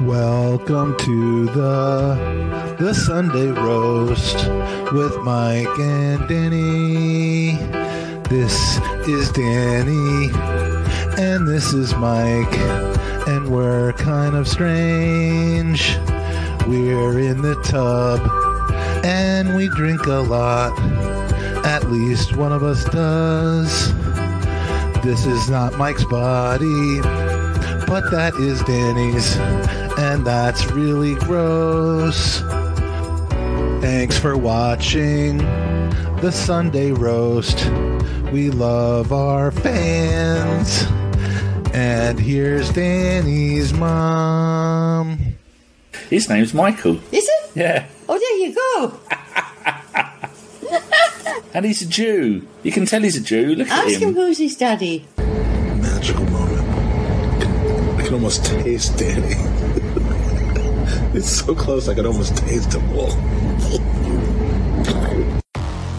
Welcome to the the Sunday roast with Mike and Danny. This is Danny and this is Mike and we're kind of strange. We're in the tub and we drink a lot. At least one of us does. This is not Mike's body, but that is Danny's, and that's really gross. Thanks for watching the Sunday roast. We love our fans. And here's Danny's mom. His name's Michael. Is it? Yeah. Oh, there you go. And he's a Jew. You can tell he's a Jew. Look at him. Ask him him. who's his daddy. Magical moment. I can almost taste Danny. it's so close I could almost taste him.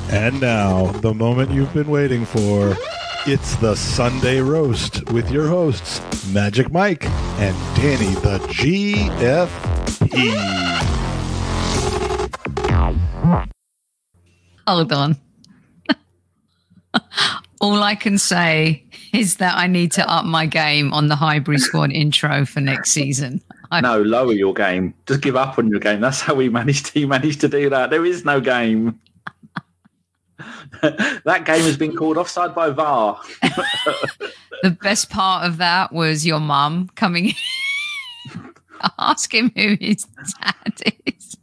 And now, the moment you've been waiting for. It's the Sunday Roast with your hosts, Magic Mike and Danny the GFP. Hold on. All I can say is that I need to up my game on the Highbury Squad intro for next season. No, lower your game. Just give up on your game. That's how we managed. He managed to do that. There is no game. that game has been called offside by VAR. the best part of that was your mum coming in. Ask him who his dad is.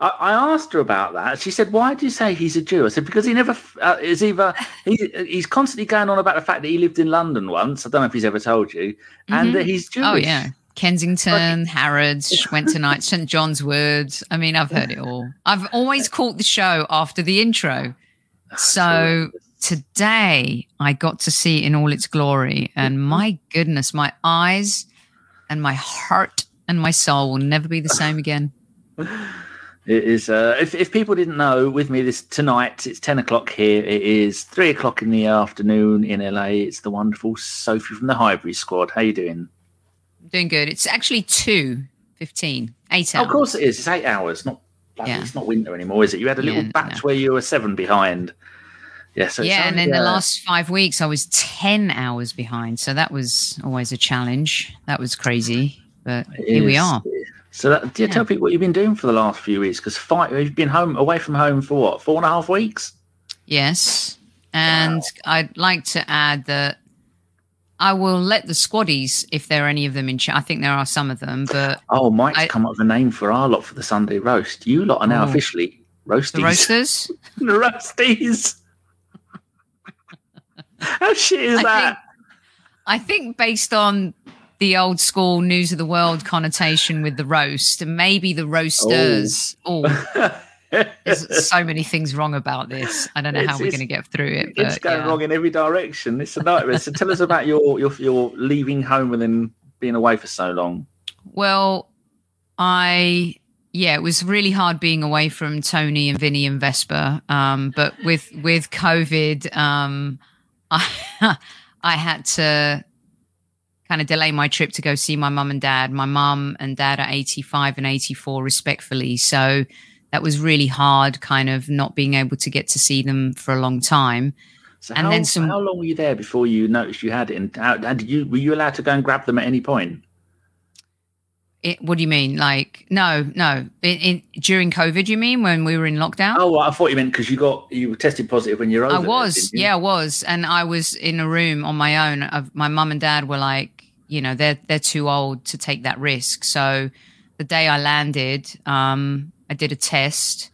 I, I asked her about that. She said, "Why do you say he's a Jew?" I said, "Because he never uh, is either. He, he's constantly going on about the fact that he lived in London once. I don't know if he's ever told you, and that he's Jewish. Oh, yeah. Kensington, Harrods, went tonight, St. John's Wood. I mean, I've heard it all. I've always caught the show after the intro. So today I got to see it in all its glory. And my goodness, my eyes and my heart and my soul will never be the same again. It is. Uh, if if people didn't know, with me this tonight, it's ten o'clock here. It is three o'clock in the afternoon in LA. It's the wonderful Sophie from the Highbury Squad. How you doing? Doing good. It's actually 2 15, eight Oh, hours. of course it is. It's eight hours. Not. Like, Yeah. It's not winter anymore, is it? You had a little Yeah, batch where you were seven behind. Yeah. So yeah, and only, in the uh, last five weeks, I was 10 hours behind. So that was always a challenge. That was crazy. But here we are. So that, do you Yeah. tell people what you've been doing for the last few weeks? Because five, you've been home away from home for what four and a half weeks. Yes. And I'd like to add that I will let the squaddies, if there are any of them in chat, I think there are some of them, but Oh, Mike's I- come up with a name for our lot for the Sunday roast. You lot are now Oh. officially roasties. the roasters, the roasties. How shit is I that? I think based on the old school news of the world connotation with the roast, and maybe the oh. roasters. Oh, there's so many things wrong about this. I don't know how we're going to get through it. But it's going yeah. wrong in every direction. It's a nightmare. so tell us about your, your your leaving home and then being away for so long. Well, I yeah, it was really hard being away from Tony and Vinny and Vespa. Um, but with with COVID, um, I I had to kind of delay my trip to go see my mum and dad. My mum and dad are 85 and 84 respectfully. So that was really hard kind of not being able to get to see them for a long time. So And how, then some- how long were you there before you noticed you had it? And how, did you were you allowed to go and grab them at any point? It, what do you mean? Like, no, no. In, in, during COVID, you mean when we were in lockdown? Oh, well, I thought you meant because you got you were tested positive when you're over. I was, didn't yeah, I was, and I was in a room on my own. Of my mum and dad were like, you know, they're they're too old to take that risk. So the day I landed, um, I did a test,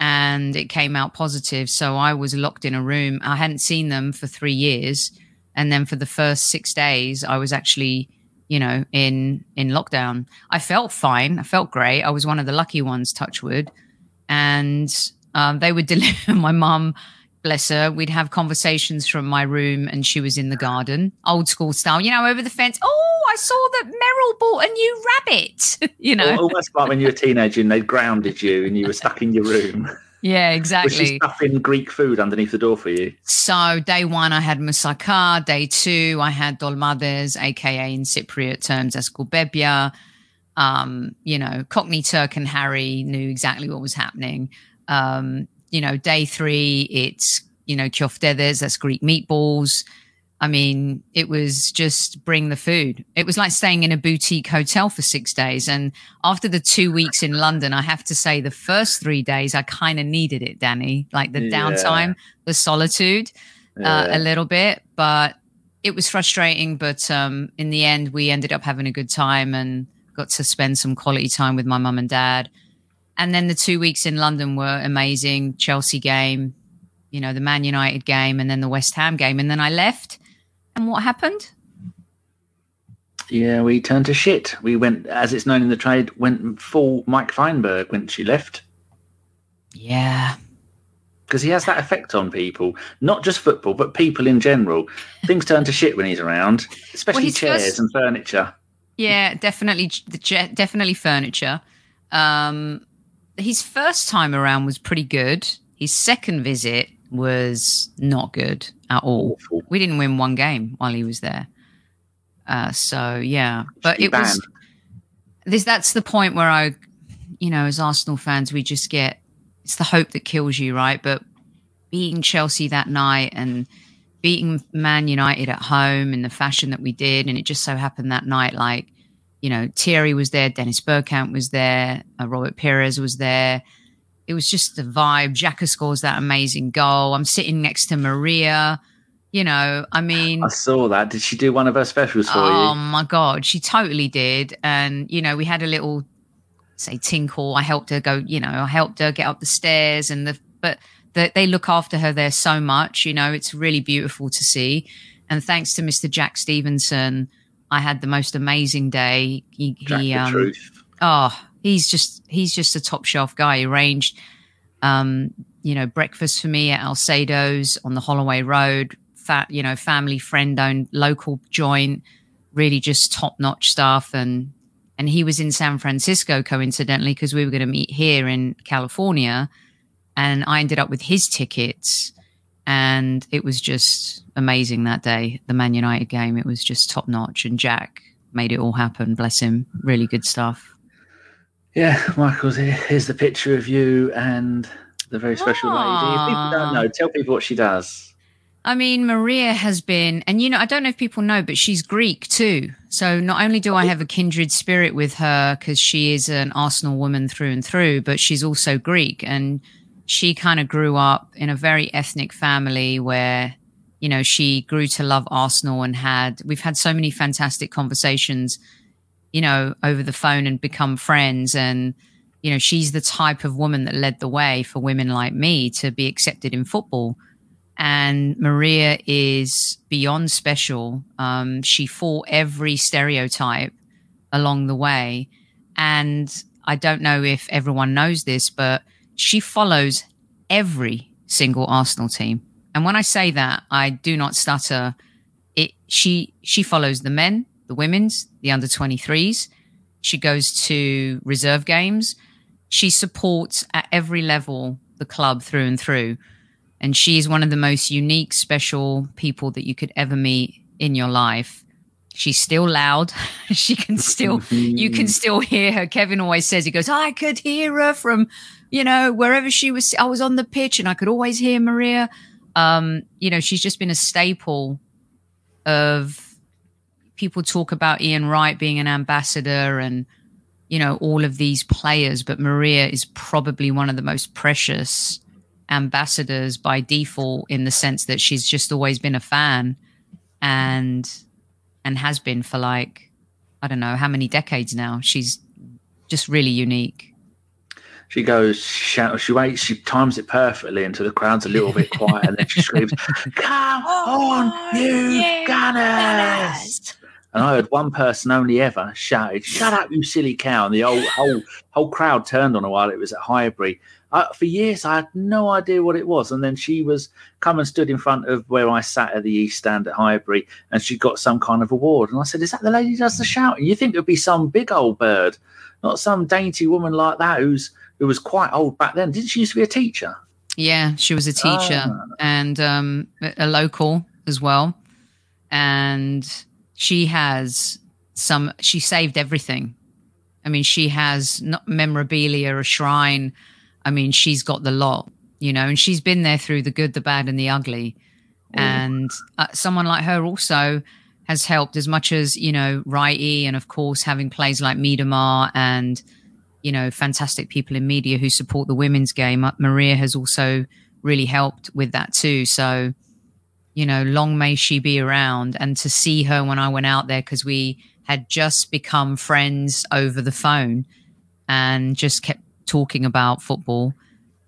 and it came out positive. So I was locked in a room. I hadn't seen them for three years, and then for the first six days, I was actually, you know, in in lockdown. I felt fine. I felt great. I was one of the lucky ones, Touchwood, and um, they would deliver my mum bless her, we'd have conversations from my room and she was in the garden, old school style, you know, over the fence. Oh, I saw that Meryl bought a new rabbit, you know. Almost like when you were a teenager and they'd grounded you and you were stuck in your room. Yeah, exactly. stuffing Greek food underneath the door for you? So day one, I had moussaka. Day two, I had dolmades, aka in Cypriot terms, escobebia. Um, you know, Cockney Turk and Harry knew exactly what was happening. Um, you know, day three, it's, you know, koftedes, that's Greek meatballs. I mean, it was just bring the food. It was like staying in a boutique hotel for six days. And after the two weeks in London, I have to say the first three days, I kind of needed it, Danny, like the Yeah. downtime, the solitude uh, a little bit, but it was frustrating. But um, in the end, we ended up having a good time and got to spend some quality time with my mum and dad. And then the two weeks in London were amazing. Chelsea game, you know, the Man United game, and then the West Ham game. And then I left. And what happened? Yeah, we turned to shit. We went, as it's known in the trade, went full Mike Feinberg when she left Yeah. because he has that effect on people, not just football, but people in general. Things turn to shit when he's around, especially his chairs and furniture. Yeah, definitely, the definitely furniture. Um, his first time around was pretty good. His second visit was not good at all. Awful. We didn't win one game while he was there. Uh, so yeah, but it was this. That's the point where I, you know, as Arsenal fans, we just get it's the hope that kills you, right? But beating Chelsea that night and beating Man United at home in the fashion that we did, and it just so happened that night, like you know, Thierry was there, Dennis Bergkamp was there, uh, Robert Pires was there. It was just the vibe. Xhaka scores that amazing goal. I'm sitting next to Maria. You know, I mean, I saw that. Did she do one of her specials for Oh you? Oh my god, she totally did. And you know, we had a little say tinkle. I helped her go. You know, I helped her get up the stairs, and the but the, they look after her there so much. You know, it's really beautiful to see. And thanks to Mr. Jack Stevenson, I had the most amazing day. He, Jack he the um, truth. oh he's just he's just a top shelf guy. He arranged um you know breakfast for me at alcedo's on the holloway road fat you know family friend owned local joint really just top notch stuff. And and he was in san francisco coincidentally because we were going to meet here in california. And i ended up with his tickets. And it was just amazing that day. The man united game it was just top notch and jack made it all happen. Bless him. Really good stuff Yeah, Michael's here. Here's the picture of you and the very special lady. If people don't ah. know, tell people what she does. I mean, Maria has been, and you know, I don't know if people know, but she's Greek too. So not only do I oh. have a kindred spirit with her because she is an Arsenal woman through and through, but she's also Greek. And she kind of grew up in a very ethnic family where, you know, she grew to love Arsenal and had, we've had so many fantastic conversations, you know, over the phone and become friends. And, you know, she's the type of woman that led the way for women like me to be accepted in football and Maria is beyond special. Um, she fought every stereotype along the way. And I don't know if everyone knows this, but she follows every single Arsenal team. And when I say that, I do not stutter. It she she follows the men, the women's, the under 23s. She goes to reserve games. She supports at every level the club through and through. And she is one of the most unique special people that you could ever meet in your life. She's still loud. She can still you can still hear her. Kevin always says he goes i could hear her from you know wherever she was i was on the pitch and i could always hear maria. Um you know she's just been a staple of people talk about ian wright being an ambassador and you know all of these players but maria is probably one of the most precious ambassadors by default in the sense that she's just always been a fan and and has been for like I don't know how many decades now. She's just really unique. She goes, shout, she waits, she times it perfectly until the crowd's a little bit quiet, and then she screams, "Come oh, on, you Gunners!" And I heard one person only ever shouted, "Shut up, you silly cow!" And the whole whole whole crowd turned on her while it was at Highbury. I, for years, I had no idea what it was, and then she was come and stood in front of where I sat at the East Stand at Highbury, and she got some kind of award. And I said, "Is that the lady who does the shouting?" You think it'd be some big old bird, not some dainty woman like that who's who was quite old back then. Didn't she used to be a teacher? Yeah, she was a teacher Ah. and um, a local as well. And she has some, she saved everything. I mean, she has not memorabilia, a shrine. I mean, she's got the lot, you know, and she's been there through the good, the bad, and the ugly. And uh, someone like her also has helped as much as, you know, Righty and of course having plays like Miedema and, you know, fantastic people in media who support the women's game. Uh, Maria has also really helped with that too. So, you know, long may she be around. And to see her when I went out there, because we had just become friends over the phone and just kept talking about football,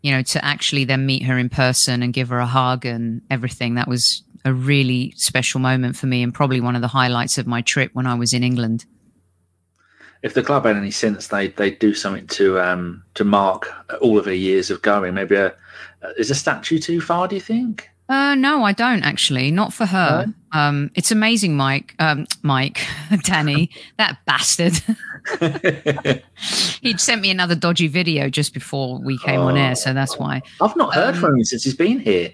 you know, to actually then meet her in person and give her a hug and everything, that was a really special moment for me and probably one of the highlights of my trip when I was in England. If the club had any sense, they they do something to um to mark all of her years of going. Maybe a is a statue too far? Do you think? Uh, no, I don't actually. Not for her. No? Um, it's amazing, Mike. Um, Mike, Danny, that bastard. He'd sent me another dodgy video just before we came on air, so that's why. I've not heard Um, from him since he's been here.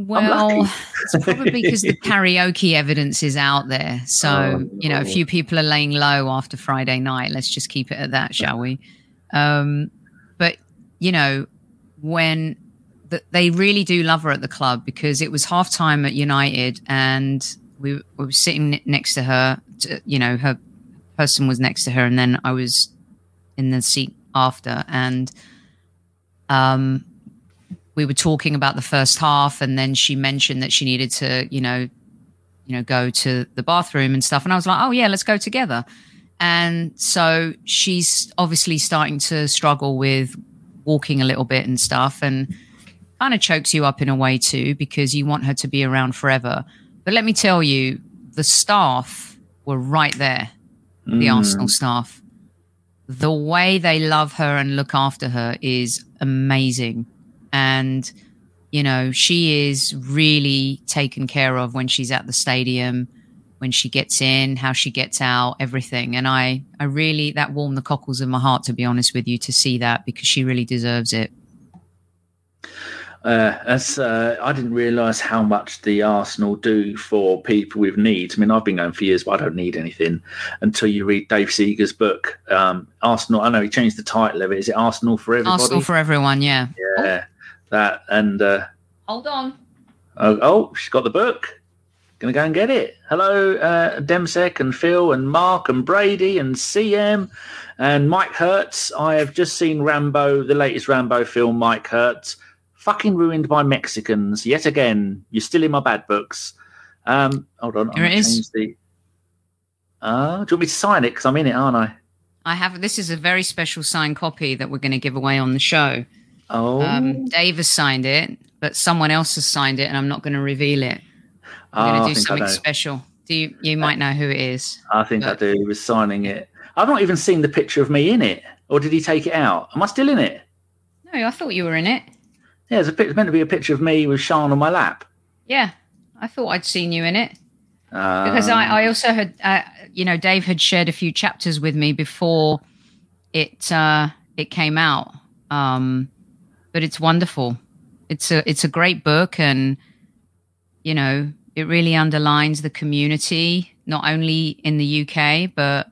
Well, it's probably because the karaoke evidence is out there. So, Oh, you know, a few people are laying low after Friday night. Let's just keep it at that, shall we? Um, but, you know, when the, they really do love her at the club because it was half time at United and we, we were sitting next to her, to, you know, her person was next to her, and then I was in the seat after. And, um, we were talking about the first half and then she mentioned that she needed to you know you know go to the bathroom and stuff and i was like oh yeah let's go together and so she's obviously starting to struggle with walking a little bit and stuff and kind of chokes you up in a way too because you want her to be around forever. But let me tell you the staff were right there the mm. arsenal staff. The way they love her and look after her is amazing. And you know she is really taken care of when she's at the stadium when she gets in how she gets out everything. And i i really that warmed the cockles of my heart to be honest with you to see that because she really deserves it Uh, that's uh, I didn't realise how much the Arsenal do for people with needs. I mean, I've been going for years, but I don't need anything until you read Dave Seager's book, um, Arsenal. I know he changed the title of it. Is it Arsenal for everybody? arsenal for everyone yeah yeah, that and uh, hold on oh, oh, she's got the book. Gonna go and get it. Hello, uh, Demsek and Phil and Mark and Brady and CM and Mike Hertz. I have just seen Rambo, the latest Rambo film. Mike Hertz, fucking ruined by Mexicans yet again. You're still in my bad books. Um, hold on, Here I'm it is. The... Uh, do you want me to sign it? Because I'm in it, aren't I? i have this is a very special signed copy that we're going to give away on the show Oh, um, dave has signed it but someone else has signed it and i'm not going to reveal it i'm Ah, going to do something special do you you might know who it is I think I but- do. He was signing it. I've not even seen the picture of me in it, or did he take it out? Am I still in it? no i thought you were in it Yeah, it's, a, it's meant to be a picture of me with Sean on my lap. Yeah, I thought I'd seen you in it Uh, because I, I also had, uh, you know, Dave had shared a few chapters with me before it uh, it came out. Um, but it's wonderful. It's a it's a great book, and you know, it really underlines the community not only in the UK but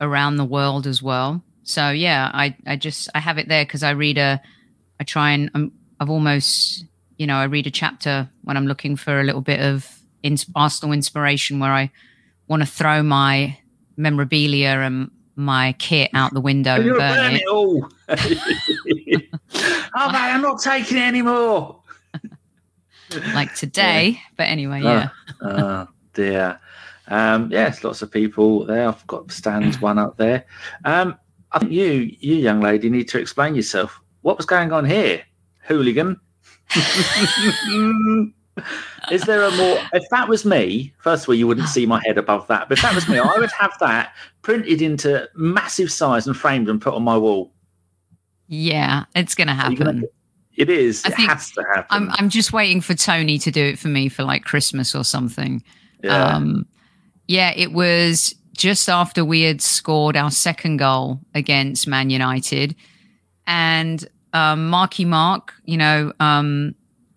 around the world as well. So yeah, I I just I have it there because I read a I try and um, I've almost you know I read a chapter when I'm looking for a little bit of ins- Arsenal inspiration where I want to throw my memorabilia and my kit out the window and You're burn it. it all. oh, man, I'm not taking it anymore. like today. But anyway, yeah. oh dear. Um, yes, lots of people there. I've got stands one up there. Um, I think you, you young lady, need to explain yourself. What was going on here, hooligan? Is there a more? If that was me, first of all, you wouldn't see my head above that. But if that was me, I would have that printed into massive size and framed and put on my wall. Yeah, it's going to happen. It is. I it think has to happen. I'm I'm just waiting for Tony to do it for me for like Christmas or something. yeah. Um, yeah, it was just after we had scored our second goal against Man United, and um, Marky Mark, you know, um,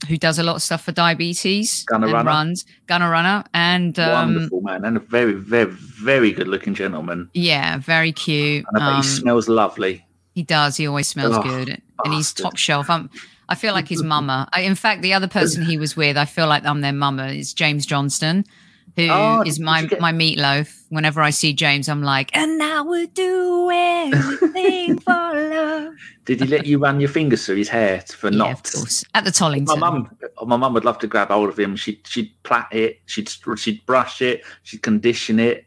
who does a lot of stuff for diabetes Gunner and Runner. runs, Gunner Runner, and um, Wonderful man, and a very, very, very good looking gentleman. Yeah, very cute. And I bet Um, he smells lovely. He does. He always smells Oh, good, and he's top shelf. I'm, I feel like his mama. I, in fact, the other person he was with, I feel like I'm their mama. Is James Johnston, who oh, is Oh, did my get- my meatloaf. Whenever I see James, I'm like, and I would do anything for love. Did he let you run your fingers through his hair for Yeah, of knots? course. At the Tollington. My mum, my mum would love to grab hold of him. She'd she'd plait it. She'd she'd brush it. She'd condition it.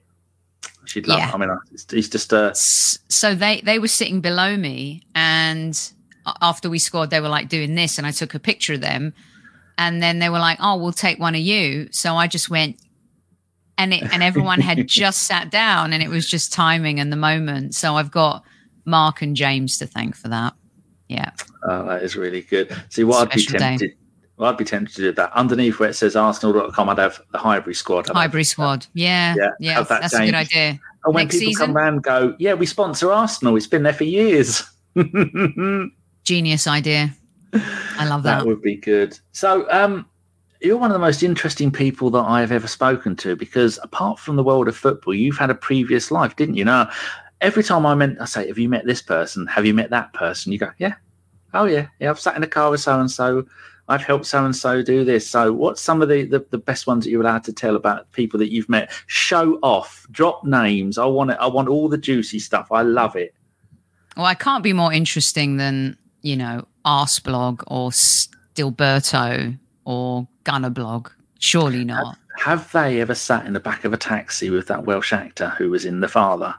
She'd love. Yeah. I mean, it's- he's just a. so they they were sitting below me and after we scored they were like doing this and i took a picture of them and then they were like oh we'll take one of you so i just went and it and everyone had just sat down and it was just timing and the moment so i've got mark and james to thank for that yeah Oh, that is really good. See, what I'd be Special day. tempted. Well, I'd be tempted to do that. Underneath where it says Arsenal.com, I'd have the Highbury squad. I'd have- highbury squad yeah Yeah, yeah, that that's a good idea And when next people season? come round and go, yeah, we sponsor Arsenal. It's been there for years. genius idea i love that. that, would be good. So, um, you're one of the most interesting people that I've ever spoken to because apart from the world of football, you've had a previous life, didn't you? Now, every time I meant, I say, have you met this person? Have you met that person? You go, yeah. Oh, yeah. Yeah, I've sat in a car with so and so. I've helped so and so do this. So, what's some of the, the, the best ones that you're allowed to tell about people that you've met? Show off, drop names. I want it. I want all the juicy stuff. I love it. Well, I can't be more interesting than, you know, Arsblog or Stilberto or Gunnerblog. Surely not. Have they ever sat in the back of a taxi with that Welsh actor who was in The Father?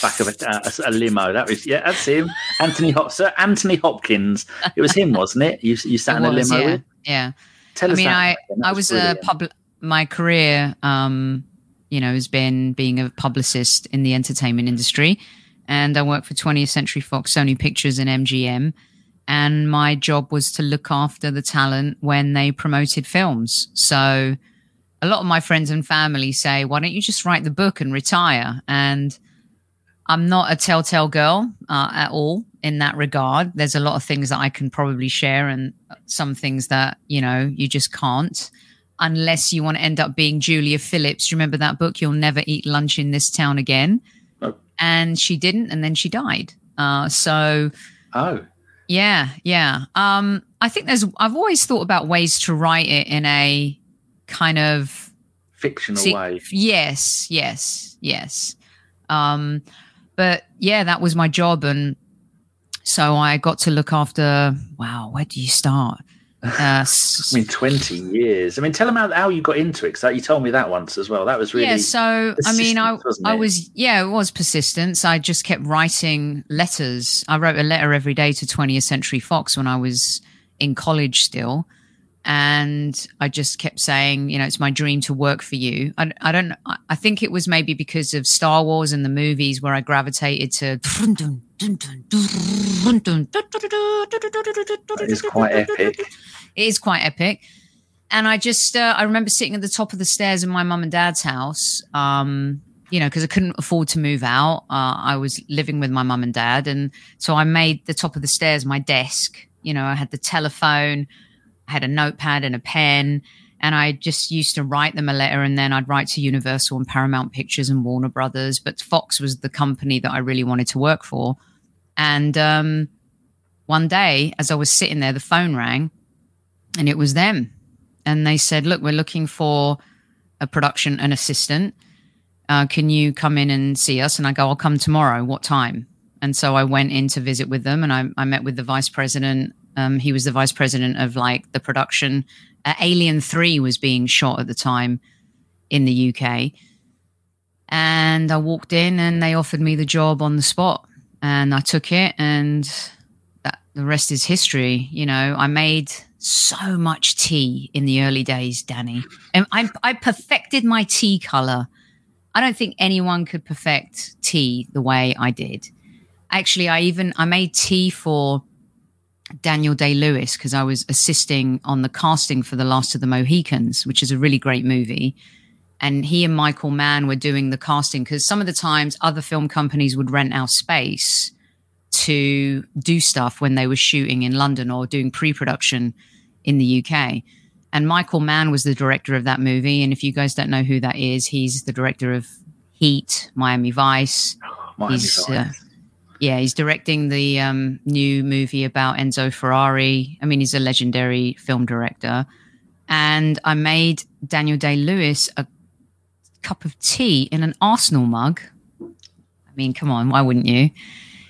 Back of a, uh, a limo. That was yeah, that's him. Anthony Hop, Sir Anthony Hopkins. It was him, wasn't it? You you sat It in a limo yeah, with. yeah. Tell I us mean, that. I I was a brilliant. pub. My career, um, you know, has been being a publicist in the entertainment industry, and I worked for 20th Century Fox, Sony Pictures, and MGM. And my job was to look after the talent when they promoted films. So, a lot of my friends and family say, "Why don't you just write the book and retire?" And I'm not a telltale girl uh, at all in that regard. There's a lot of things that I can probably share, and some things that you know you just can't, unless you want to end up being Julia Phillips. Remember that book? You'll never eat lunch in this town again. Oh. And she didn't, and then she died. Uh, so Oh, yeah, yeah. Um, I think there's. I've always thought about ways to write it in a kind of fictional See, way. Yes, yes, yes. Um, but yeah, that was my job, and so I got to look after. Wow, where do you start? Uh, I mean, twenty years. I mean, tell them how, how you got into it. Because you told me that once as well. That was really yeah, so I mean, I I was yeah, it was persistence. I just kept writing letters. I wrote a letter every day to 20th Century Fox when I was in college still. And I just kept saying, you know, it's my dream to work for you. I, I don't, I- I think it was maybe because of Star Wars and the movies where I gravitated to. That is quite epic. It is quite epic. And I just, uh, I remember sitting at the top of the stairs in my mum and dad's house, um, you know, because I couldn't afford to move out. Uh, I was living with my mum and dad. And so I made the top of the stairs my desk. You know, I had the telephone, I had a notepad and a pen. And I just used to write them a letter and then I'd write to Universal and Paramount Pictures and Warner Brothers. But Fox was the company that I really wanted to work for. And um, one day, as I was sitting there, the phone rang and it was them. And they said, Look, we're looking for a production an assistant. Uh, can you come in and see us? And I go, I'll come tomorrow. What time? And so I went in to visit with them and I, I met with the vice president. Um, he was the vice president of like the production. Uh, Alien 3 was being shot at the time in the UK. And I walked in and they offered me the job on the spot. And I took it and that the rest is history. You know, I made so much tea in the early days, Danny. And I, I perfected my tea color. I don't think anyone could perfect tea the way I did. Actually, I even I made tea for Daniel Day Lewis because I was assisting on the casting for The Last of the Mohicans, which is a really great movie. And he and Michael Mann were doing the casting because some of the times other film companies would rent our space to do stuff when they were shooting in London or doing pre production in the UK. And Michael Mann was the director of that movie. And if you guys don't know who that is, he's the director of Heat, Miami Vice. Miami He's, Vice. uh, Yeah, he's directing the um, new movie about Enzo Ferrari. I mean, he's a legendary film director. And I made Daniel Day Lewis a cup of tea in an Arsenal mug. I mean, come on, why wouldn't you?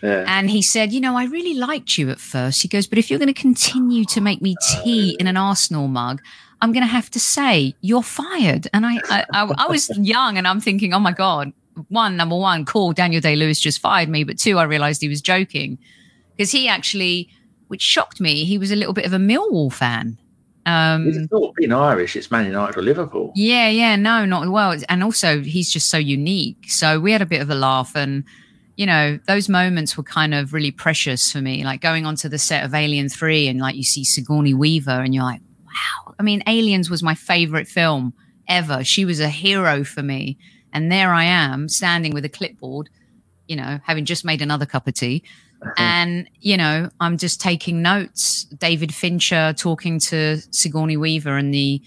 Yeah. And he said, You know, I really liked you at first. He goes, But if you're going to continue to make me tea in an Arsenal mug, I'm going to have to say you're fired. And I, I, I, I was young and I'm thinking, Oh my God, one, number one, cool, Daniel Day Lewis just fired me. But two, I realized he was joking because he actually, which shocked me, he was a little bit of a Millwall fan. Um, have thought being Irish, it's Man United or Liverpool. yeah, yeah, no, not well. And also, he's just so unique. So we had a bit of a laugh, and you know, those moments were kind of really precious for me. Like going onto the set of Alien Three, and like you see Sigourney Weaver, and you're like, wow. I mean, Aliens was my favorite film ever. She was a hero for me, and there I am standing with a clipboard, you know, having just made another cup of tea. And, you know, I'm just taking notes. David Fincher talking to Sigourney Weaver and the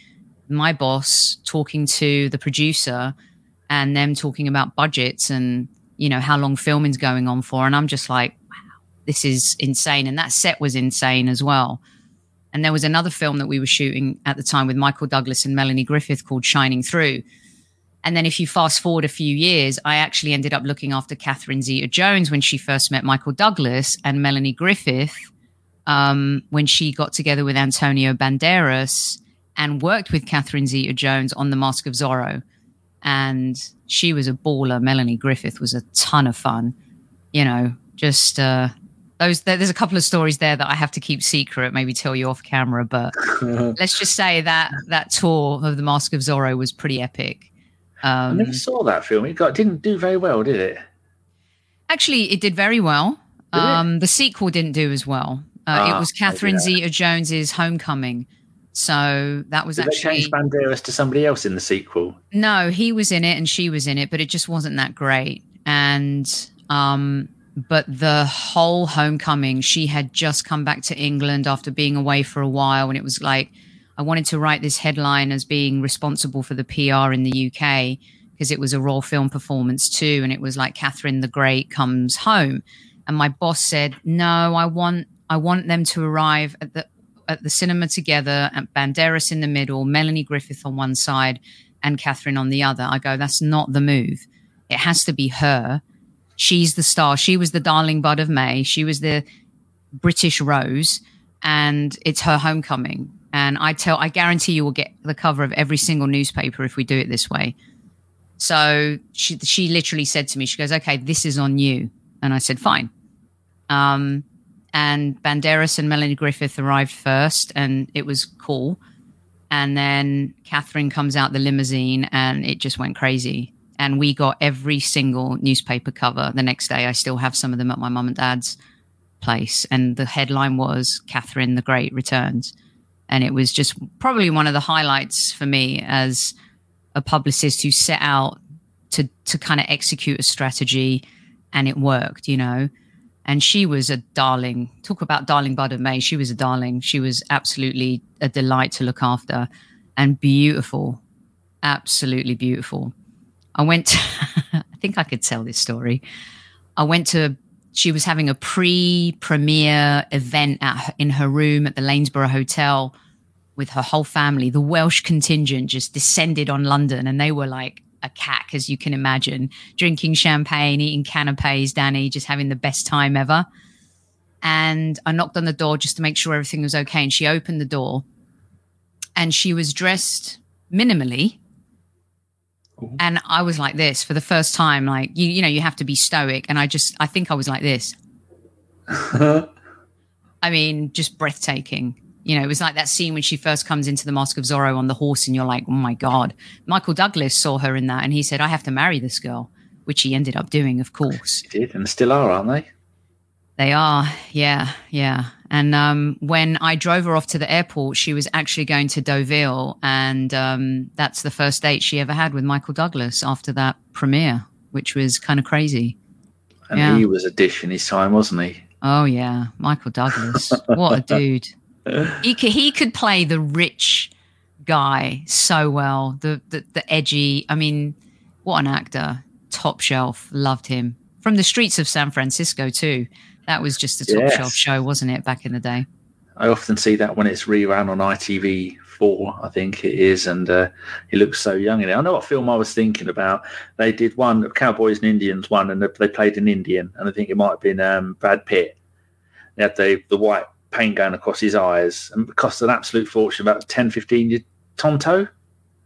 my boss talking to the producer and them talking about budgets and you know how long filming's going on for and i'm just like wow this is insane and that set was insane as well and there was another film that we were shooting at the time with michael douglas and melanie griffith called shining through and then if you fast forward a few years i actually ended up looking after catherine zeta jones when she first met michael douglas and melanie griffith um, when she got together with antonio banderas and worked with Catherine Zeta Jones on The Mask of Zorro. And she was a baller. Melanie Griffith was a ton of fun. You know, just uh, those. There's a couple of stories there that I have to keep secret, maybe tell you off camera. But let's just say that that tour of The Mask of Zorro was pretty epic. I Um, never saw that film. It got didn't do very well, did it? Actually, it did very well. Did? Um, the sequel didn't do as well. Uh, Ah, it was Catherine. Zeta Jones's Homecoming. So that was Did they change Banderas to somebody else in the sequel? No, he was in it and she was in it, but it just wasn't that great. And um but the whole homecoming, she had just come back to England after being away for a while and it was like I wanted to write this headline as being responsible for the PR in the UK because it was a raw film performance too and it was like Catherine the Great comes home and my boss said, "No, I want I want them to arrive at the at the cinema together and Banderas in the middle, Melanie Griffith on one side and Catherine on the other. I go, that's not the move. It has to be her. She's the star. She was the darling bud of May. She was the British Rose, and it's her homecoming. And I tell, I guarantee you will get the cover of every single newspaper if we do it this way. So she, she literally said to me, she goes, okay, this is on you. And I said, fine. Um, and Banderas and Melanie Griffith arrived first, and it was cool. And then Catherine comes out the limousine, and it just went crazy. And we got every single newspaper cover the next day. I still have some of them at my mum and dad's place. And the headline was Catherine the Great returns. And it was just probably one of the highlights for me as a publicist who set out to to kind of execute a strategy and it worked, you know. And she was a darling. Talk about darling bud of May. She was a darling. She was absolutely a delight to look after and beautiful. Absolutely beautiful. I went I think I could tell this story. I went to she was having a pre-premiere event at in her room at the Lanesborough Hotel with her whole family. The Welsh contingent just descended on London, and they were like a cack, as you can imagine, drinking champagne, eating canapes, Danny, just having the best time ever. And I knocked on the door just to make sure everything was okay. And she opened the door, and she was dressed minimally. And I was like this for the first time. Like you, you know, you have to be stoic, and I just, I think I was like this. I mean, just breathtaking. You know, it was like that scene when she first comes into the Mask of Zorro on the horse, and you're like, oh my God. Michael Douglas saw her in that, and he said, I have to marry this girl, which he ended up doing, of course. They did, and still are, aren't they? They are, yeah, yeah. And um, when I drove her off to the airport, she was actually going to Deauville, and um, that's the first date she ever had with Michael Douglas after that premiere, which was kind of crazy. And Yeah. he was a dish in his time, wasn't he? Oh yeah, Michael Douglas, what a dude! He could, he could play the rich guy so well, the, the the edgy. I mean, what an actor! top shelf. Loved him from the streets of San Francisco too. That was just a top Yes. shelf show, wasn't it, back in the day? I often see that when it's rerun on ITV four, I think it is, and uh, he looks so young in it. I know what film I was thinking about. They did one Cowboys and Indians one, and they played an Indian, and I think it might have been um, Brad Pitt. They had the the white paint going across his eyes, and it cost an absolute fortune, about 10, 15 years. Tonto,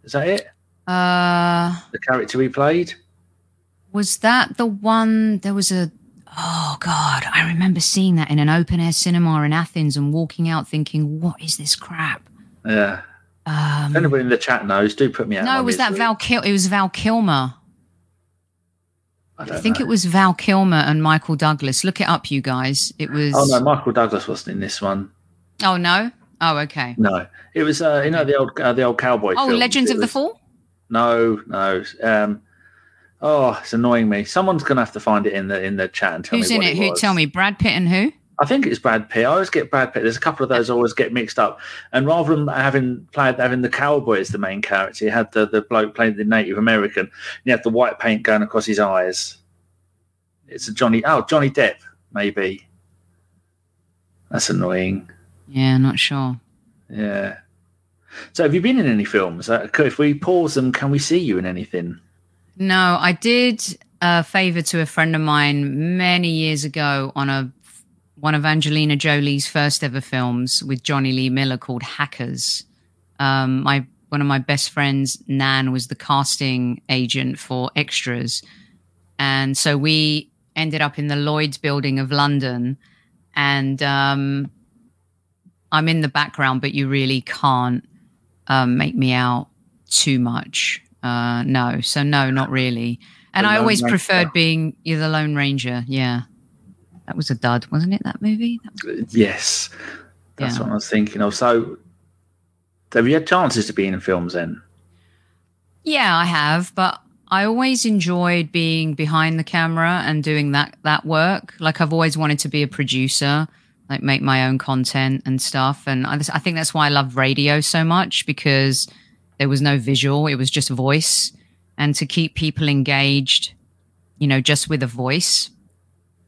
is that it? Uh, The character he played? was that the one? There was a. Oh God, I remember seeing that in an open air cinema in Athens and walking out thinking, "What is this crap?" Yeah. Um, If anybody in the chat knows, do put me out. no, my was that. Val? Kil- it was Val Kilmer. I, I think know. it was Val Kilmer and Michael Douglas. Look it up, you guys. It was. Oh no, Michael Douglas wasn't in this one. Oh, no? Oh, okay. No, it was uh, you know the old uh, the old cowboy. Oh, films. Legends It of the was- Fall. No, no. Um, oh, it's annoying me. Someone's gonna have to find it in the in the chat and tell Who's me in what it? it Who? Tell me. Brad Pitt and who? I think it's Brad Pitt. I always get Brad Pitt. There's a couple of those I always get mixed up. And rather than having played having the cowboy as the main character, you had the the bloke playing the Native American. You had the white paint going across his eyes. It's a Johnny. Oh, Johnny Depp, maybe. That's annoying. Yeah, not sure. Yeah. So, have you been in any films? Uh, If we pause them, can we see you in anything? No, I did a favor to a friend of mine many years ago on a one of Angelina Jolie's first ever films with Jonny Lee Miller called Hackers. Um, my one of my best friends, Nan, was the casting agent for extras, and so we ended up in the Lloyd's building of London, and um, I'm in the background, but you really can't um, make me out too much. Uh, no, so no, not really. And The I always Ranger. preferred being you're the Lone Ranger. Yeah, that was a dud, wasn't it? That movie. That was- Yes. That's Yeah. what I was thinking of. So, have you had chances to be in films then? Yeah, I have, but I always enjoyed being behind the camera and doing that that work. Like I've always wanted to be a producer, like make my own content and stuff. And I, I think that's why I love radio so much because there was no visual; it was just voice. And to keep people engaged, you know, just with a voice,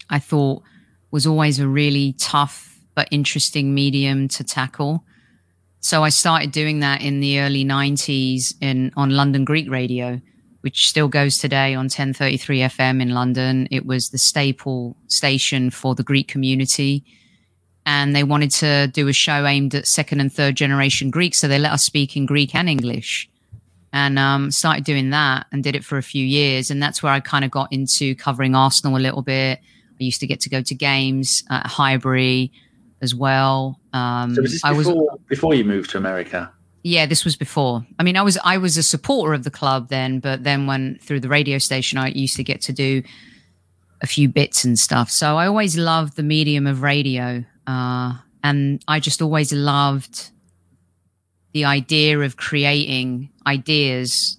I thought was always a really tough but interesting medium to tackle. So I started doing that in the early 90s in on London Greek radio, which still goes today on 1033 FM in London. It was the staple station for the Greek community. And they wanted to do a show aimed at second and third generation Greek. So they let us speak in Greek and English and um, started doing that and did it for a few years. And that's where I kind of got into covering Arsenal a little bit. I used to get to go to games at Highbury as well. Um, So, was this I was before, before you moved to America? yeah, this was before. I mean, I was I was a supporter of the club then, but then when through the radio station, I used to get to do a few bits and stuff. So I always loved the medium of radio, uh, and I just always loved the idea of creating ideas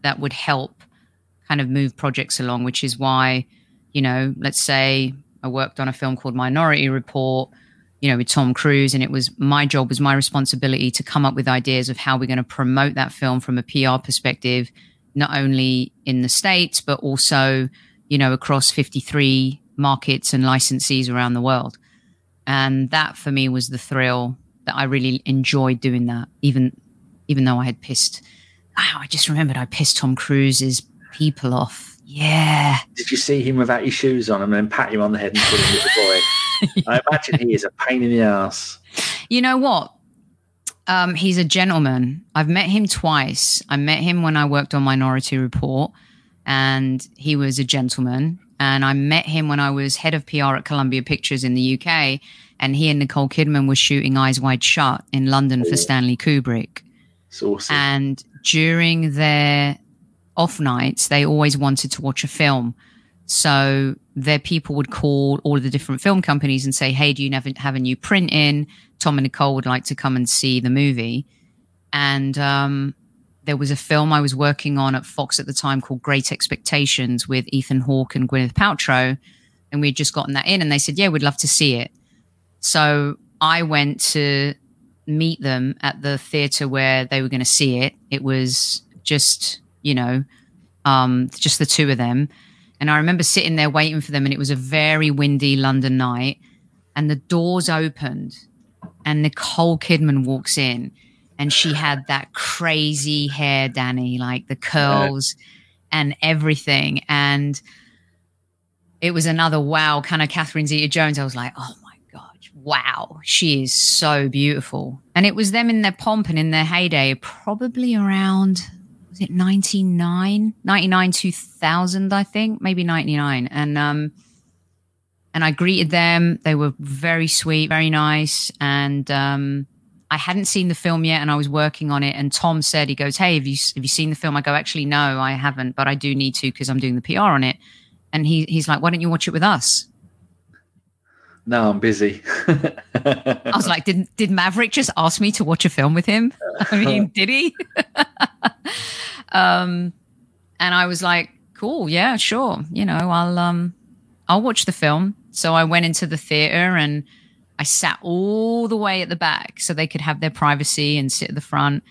that would help kind of move projects along. Which is why, you know, let's say I worked on a film called Minority Report you know, with Tom Cruise, and it was my job was my responsibility to come up with ideas of how we're going to promote that film from a PR perspective, not only in the states but also, you know, across 53 markets and licensees around the world. And that for me was the thrill that I really enjoyed doing that, even even though I had pissed. Oh, I just remembered I pissed Tom Cruise's people off. Yeah. Did you see him without his shoes on and then pat him on the head and call him little boy? I imagine he is a pain in the ass. You know what? Um, he's a gentleman. I've met him twice. I met him when I worked on Minority Report, and he was a gentleman. And I met him when I was head of PR at Columbia Pictures in the UK, and he and Nicole Kidman were shooting Eyes Wide Shut in London for Stanley Kubrick. It's awesome. And during their off nights, they always wanted to watch a film. So their people would call all of the different film companies and say, Hey, do you have, have a new print in? Tom and Nicole would like to come and see the movie. And um, there was a film I was working on at Fox at the time called Great Expectations with Ethan Hawke and Gwyneth Paltrow. And we had just gotten that in, and they said, Yeah, we'd love to see it. So I went to meet them at the theater where they were going to see it. It was just, you know, um, just the two of them. And I remember sitting there waiting for them, and it was a very windy London night. And the doors opened, and Nicole Kidman walks in, and she had that crazy hair, Danny, like the curls and everything. And it was another wow, kind of Catherine Zeta Jones. I was like, oh my God, wow, she is so beautiful. And it was them in their pomp and in their heyday, probably around, was it 99, 99, 2000, I think, maybe 99. And, um, and I greeted them. They were very sweet, very nice. And, um, I hadn't seen the film yet and I was working on it. And Tom said, he goes, Hey, have you, have you seen the film? I go, actually, no, I haven't, but I do need to because I'm doing the PR on it. And he, he's like, why don't you watch it with us? No, I'm busy. I was like, did, did Maverick just ask me to watch a film with him? I mean, did he? um, and I was like, cool. Yeah, sure. You know, I'll, um, I'll watch the film. So I went into the theater and I sat all the way at the back so they could have their privacy and sit at the front.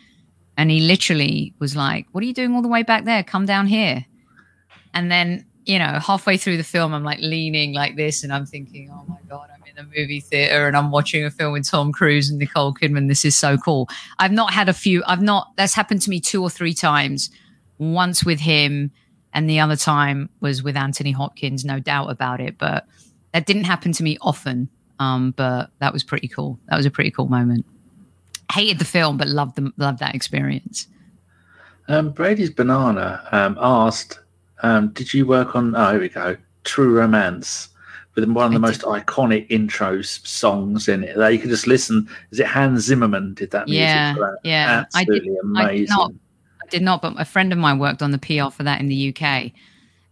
And he literally was like, What are you doing all the way back there? Come down here. And then, you know, halfway through the film, I'm like leaning like this and I'm thinking, Oh my God, in a movie theater and I'm watching a film with Tom Cruise and Nicole Kidman. This is so cool. I've not had a few, I've not, that's happened to me two or three times. Once with him, and the other time was with Anthony Hopkins, no doubt about it. But that didn't happen to me often. Um, but that was pretty cool. That was a pretty cool moment. Hated the film, but loved the, loved that experience. Um, Brady's Banana um, asked, um, "Did you work on? Oh, here we go. True Romance." With one of the I most iconic intros songs in it, that you can just listen. Is it Hans Zimmerman did that music? Yeah, for that? yeah. I did- absolutely I did not- I did not, but a friend of mine worked on the PR for that in the UK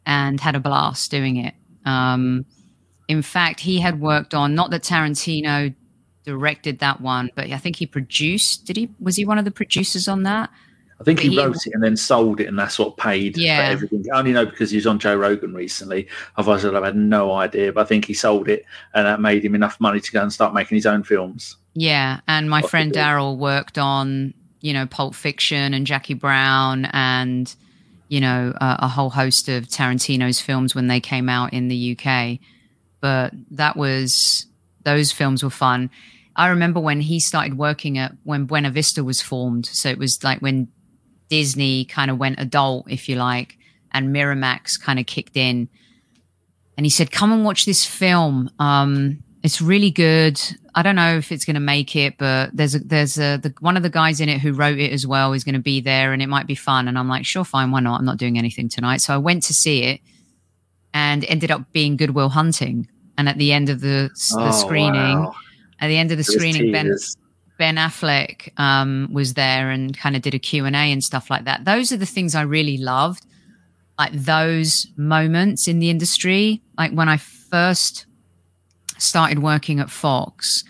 and had a blast doing it. Um, in fact, he had worked on not that Tarantino directed that one, but I think he produced. Did he? Was he one of the producers on that? I think he, he- wrote it and then sold it, and that's what paid Yeah. for everything. I only know because he was on Joe Rogan recently. Otherwise, I'd have had no idea. But I think he sold it, and that made him enough money to go and start making his own films. Yeah, and my friend Daryl worked on you know Pulp Fiction and Jackie Brown and you know uh, a whole host of Tarantino's films when they came out in the UK. But that was those films were fun. I remember when he started working at when Buena Vista was formed. So it was like when Disney kind of went adult, if you like, and Miramax kind of kicked in. And he said, "Come and watch this film. Um, it's really good. I don't know if it's going to make it, but there's a there's a the, one of the guys in it who wrote it as well is going to be there, and it might be fun." And I'm like, "Sure, fine, why not? I'm not doing anything tonight." So I went to see it, and ended up being Good Will Hunting. And at the end of the, the Oh, screening, wow. at the end of the was screening, Ben tears. Ben Affleck um, was there and kind of did a Q&A and stuff like that. Those are the things I really loved, like those moments in the industry. Like when I first started working at Fox,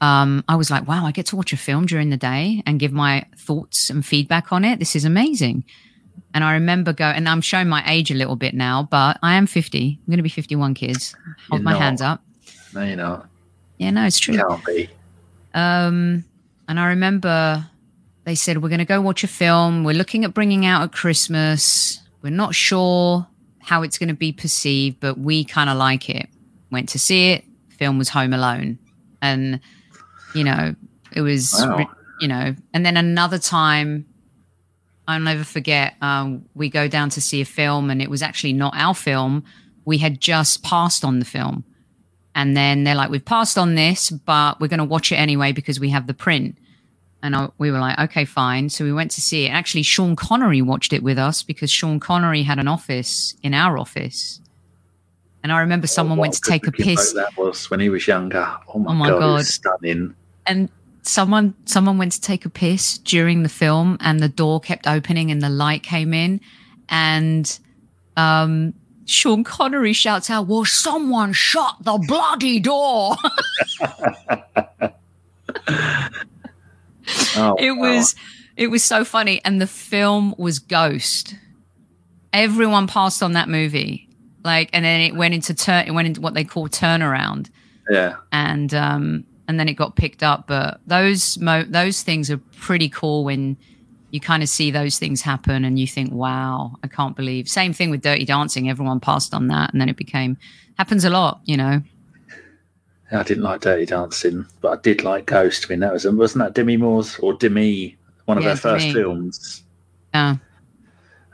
um, I was like, wow, I get to watch a film during the day and give my thoughts and feedback on it. This is amazing. And I remember go, and I'm showing my age a little bit now, but I am 50. I'm going to be 51 kids. Hold You're my not. hands up. No, you're not. Yeah, no, it's true. can't be. Um, and I remember they said, We're going to go watch a film. We're looking at bringing out at Christmas. We're not sure how it's going to be perceived, but we kind of like it. Went to see it. Film was Home Alone. And, you know, it was, Wow. you know, and then another time, I'll never forget, um, we go down to see a film and it was actually not our film. We had just passed on the film. And then they're like, we've passed on this, but we're going to watch it anyway because we have the print. And I, we were like, okay, fine. So we went to see it. Actually, Sean Connery watched it with us because Sean Connery had an office in our office. And I remember someone What went to take a piss That was when he was younger. Oh my, Oh my god, God. stunning. and someone someone went to take a piss during the film and the door kept opening and the light came in and um Sean Connery shouts out, Well, someone shut the bloody door. Oh, it wow. was it was so funny and the film was ghost everyone passed on that movie like and then it went into turn it went into what they call turnaround yeah. and um and then it got picked up but those mo- those things are pretty cool when you kind of see those things happen and you think, wow, I can't believe. Same thing with Dirty Dancing. Everyone passed on that. And then it became, happens a lot, you know. I didn't like Dirty Dancing, but I did like Ghost. I mean, that was, wasn't that Demi Moore's or Demi, one of Yeah, her first Demi. films? Yeah.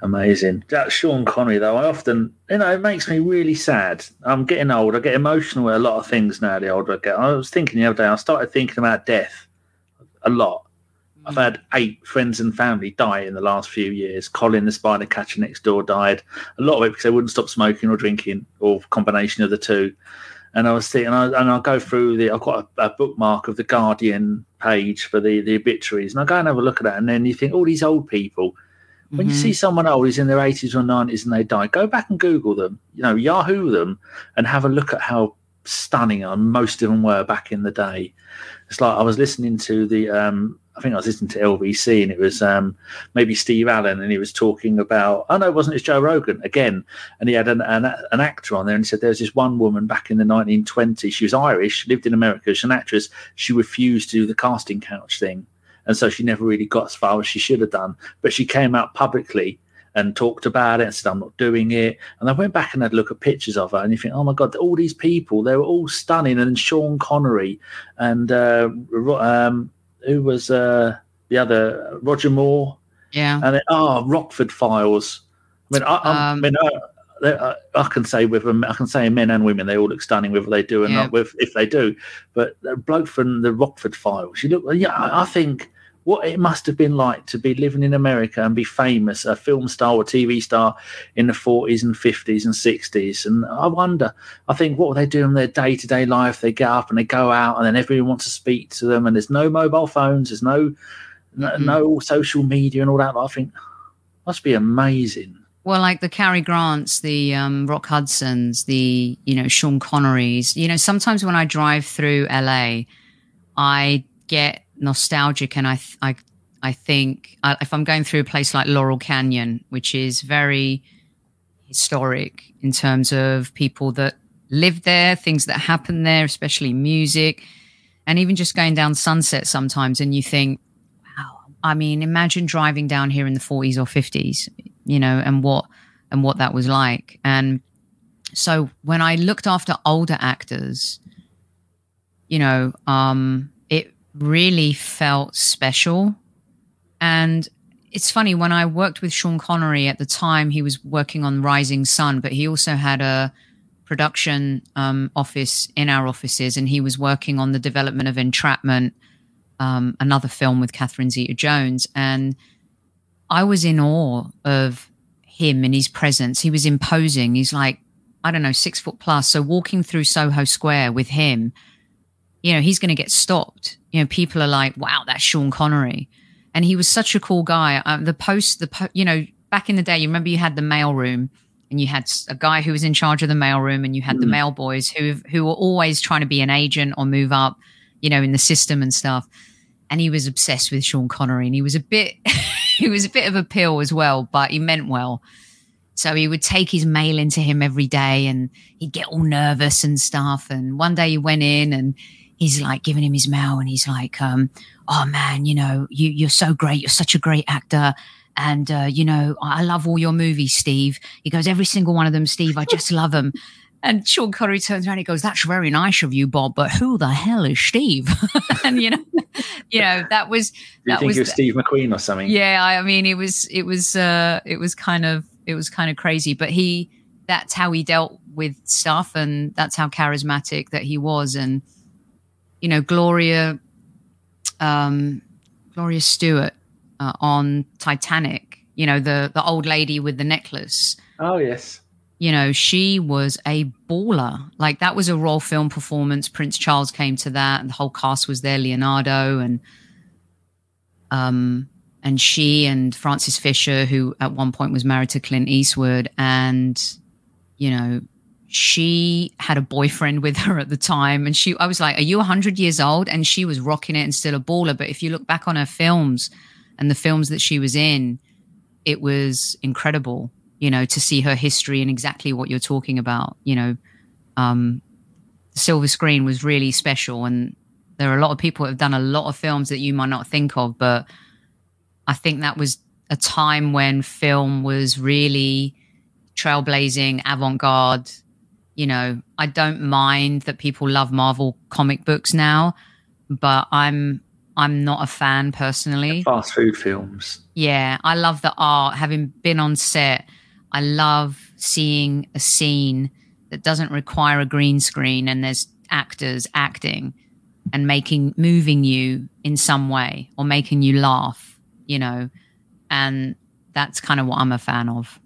Amazing. That Sean Connery, though, I often, you know, it makes me really sad. I'm getting old. I get emotional with a lot of things now. The older I get, I was thinking the other day. I started thinking about death a lot. I've had eight friends and family die in the last few years. Colin, the spider catcher next door, died. A lot of it because they wouldn't stop smoking or drinking, or combination of the two. And I was thinking, and I, and I go through the, I've got a, a bookmark of the Guardian page for the the obituaries, and I go and have a look at that, and then you think, all these old people. When you Mhm. see someone old who's in their 80s or 90s and they die, go back and Google them, you know, Yahoo them, and have a look at how stunning most of them were back in the day. It's like I was listening to the, um, I think I was listening to LBC, and it was um, maybe Steve Allen, and he was talking about, oh no, it wasn't, it's Joe Rogan again. And he had an, an, an actor on there, and he said there was this one woman back in the 1920s. She was Irish, lived in America, she's an actress. She refused to do the casting couch thing. And so she never really got as far as she should have done. But she came out publicly and talked about it and said, I'm not doing it. And I went back and had a look at pictures of her and you think, oh my God, all these people, they were all stunning. And Sean Connery and uh, um, who was uh, the other, Roger Moore. Yeah. And then, oh, Rockford Files. I mean, I, Um, I mean, I, I, can say with them, I can say men and women, they all look stunning whether they do or Yeah. not. With if they do, but the bloke from the Rockford Files, you look. Yeah, I I think what it must have been like to be living in America and be famous, a film star or TV star in the forties and fifties and sixties. And I wonder, I think, what were they doing in their day to day life? They get up and they go out, and then everyone wants to speak to them, and there's no mobile phones, there's no no, Mhm. no social media and all that. I think must be amazing. Well, like the Cary Grants, the um, Rock Hudsons, the you know Sean Connerys. You know, sometimes when I drive through LA, I get nostalgic, and I th- I I think uh, if I'm going through a place like Laurel Canyon, which is very historic in terms of people that live there, things that happen there, especially music, and even just going down Sunset sometimes, and you think, wow. I mean, imagine driving down here in the 40s or 50s, you know, and what and what that was like. And so when I looked after older actors, you know, um, really felt special. And it's funny when I worked with Sean Connery at the time, he was working on Rising Sun, but he also had a production um, office in our offices, and he was working on the development of Entrapment, um, another film with Catherine Zeta-Jones, and I was in awe of him and his presence. He was imposing. He's like, I don't know, six foot plus. So walking through Soho Square with him, you know, he's going to get stopped. You know, people are like, wow, that's Sean Connery. And he was such a cool guy. Um, the post, the, po- you know, back in the day, you remember you had the mail room and you had a guy who was in charge of the mail room and you had the Mm. mail boys who, who were always trying to be an agent or move up, you know, in the system and stuff. And he was obsessed with Sean Connery and he was a bit, he was a bit of a pill as well, but he meant well. So he would take his mail into him every day and he'd get all nervous and stuff. And one day he went in and he's like giving him his mail and he's like, um, oh man, you know, you, you're so great. You're such a great actor. And, uh, you know, I love all your movies, Steve. He goes, every single one of them, Steve. I just love them. And Sean Connery turns around. And he goes, "That's very nice of you, Bob, but who the hell is Steve?" and you know, you know that was Do you that think was it was Steve McQueen or something? yeah, I I mean, it was it was uh, it was kind of it was kind of crazy, but he that's how he dealt with stuff, and that's how charismatic that he was, and you know, Gloria, um, Gloria Stuart uh, on Titanic, you know, the the old lady with the necklace. Oh yes. You know, she was a baller. Like that was a raw film performance. Prince Charles came to that, and the whole cast was there. Leonardo and um and she and Frances Fisher, who at one point was married to Clint Eastwood, and you know, she had a boyfriend with her at the time, and she, I was like, "Are you hundred years old?" And she was rocking it and still a baller. But if you look back on her films and the films that she was in, it was incredible. You know, to see her history and exactly what you're talking about. You know, um, silver screen was really special, and there are a lot of people have done a lot of films that you might not think of, but I think that was a time when film was really trailblazing, avant garde. You know, I don't mind that people love Marvel comic books now, but I'm I'm not a fan personally. Fast food films. Yeah, I love the art. Having been on set, I love seeing a scene that doesn't require a green screen and there's actors acting and making moving you in some way or making you laugh, you know. And that's kind of what I'm a fan of.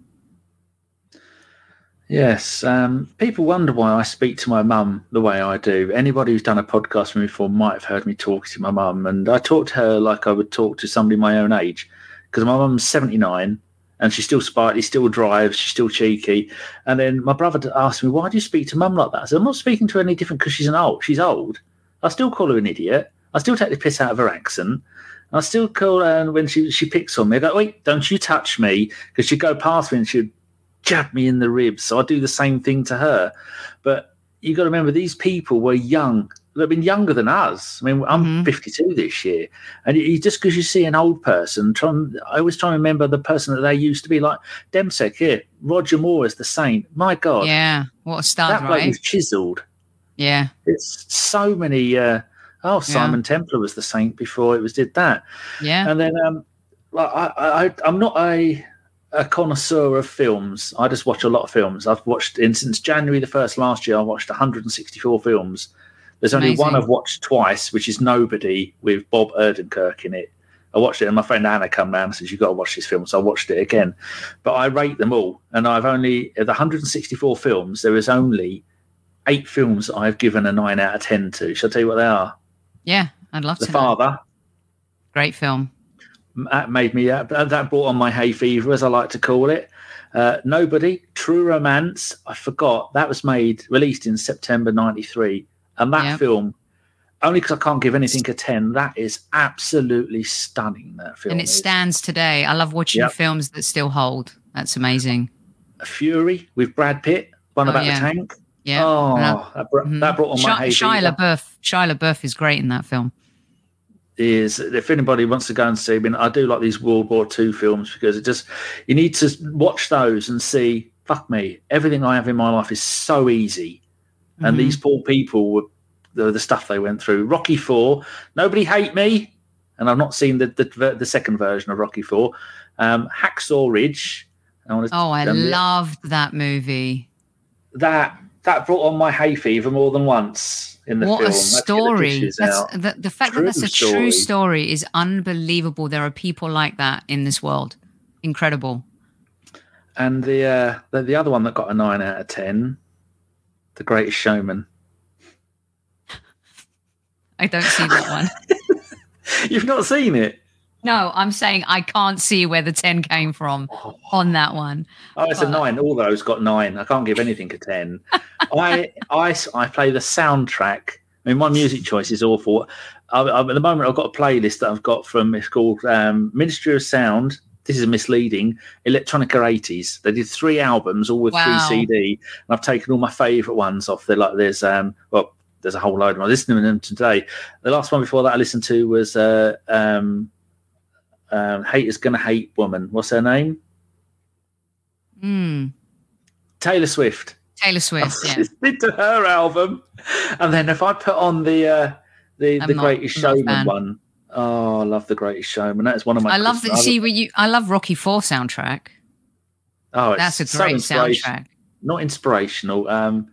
Yes, um, people wonder why I speak to my mum the way I do. Anybody who's done a podcast with me before might have heard me talk to my mum, and I talk to her like I would talk to somebody my own age, because my mum's seventy nine and she's still sprightly, still drives, she's still cheeky. And then my brother asked me, "Why do you speak to mum like that?" I said, "I'm not speaking to her any different because she's an old. She's old. I still call her an idiot. I still take the piss out of her accent." I still call her when she she picks on me. I go, wait, don't you touch me, because she'd go past me and she'd jab me in the ribs. So I do the same thing to her. But you got to remember, these people were young. They've been younger than us. I mean, I'm Mhm. 52 this year, and you, just because you see an old person, trying, I always try and remember the person that they used to be. Like Demsek here, Roger Moore is the Saint. My God, Yeah, what a stud, that bloke right? was chiseled. Yeah, It's so many. Uh, oh, Simon Templar was the Saint before it was did that. yeah. And then, um, like I, I, I'm not a, a connoisseur of films. I just watch a lot of films. I've watched in since January the first last year. I watched 164 films. There's only one I've watched twice, which is Nobody with Bob Odenkirk in it. I watched it, and my friend Anna come round and says you've got to watch this film, so I watched it again. But I rate them all, and I've only of the 164 films. There is only eight films that I've given a nine out of ten to. Shall I tell you what they are? Yeah, I'd love The to. know. Father, Great film. That made me uh, that brought on my hay fever as i like to call it uh, nobody true romance i forgot that was made released in september 93 and that film only because i can't give anything a 10 that is absolutely stunning that film and it is. stands today. I love watching Yep. films that still hold. That's amazing. A Fury with brad pitt one Oh, about yeah. the tank Yeah. oh I- that, brought, mhm. that brought on my hay Shia fever. LaBeouf. Shia LaBeouf is great in that film. Is if anybody wants to go and see, I mean, I do like these World War II films because it just you need to watch those and see. Fuck me, everything I have in my life is so easy, and Mhm. these poor people were the, the stuff they went through. Rocky Four, nobody hate me, and I've not seen the the, the second version of Rocky Four. Um, Hacksaw Ridge. I Oh, I loved that movie. that. That brought on my hay fever more than once in the what film. a the story! That's the, the fact True that that's a story. true story is unbelievable. There are people like that in this world. Incredible. And the, uh, the the other one that got a nine out of ten, The Greatest Showman. I don't see that one. You've not seen it? No, I'm saying I can't see where the 10 came from on that one. Oh, it's a nine. All those got nine. I can't give anything a ten. I, I I play the soundtrack. I mean, my music choice is awful. I, I, at the moment, I've got a playlist that I've got from it's called um, Ministry of Sound. This is misleading. Electronica 80s. They did three albums, all with Wow. three CD, and I've taken all my favourite ones off. There, like there's um, well, there's a whole load of them. I'm listening to them today. The last one before that I listened to was uh, um, um, "Haters Gonna Hate Woman." What's her name? Mm. Taylor Swift. Taylor Swift. Yeah. listened to her album, and then if I put on the uh, the I'm the not- Greatest I'm Showman one, oh, I love the Greatest Showman. That's one of my. I love that. See, you, I love Rocky Four soundtrack. Oh, it's That's a great soundtrack. Not inspirational. Um,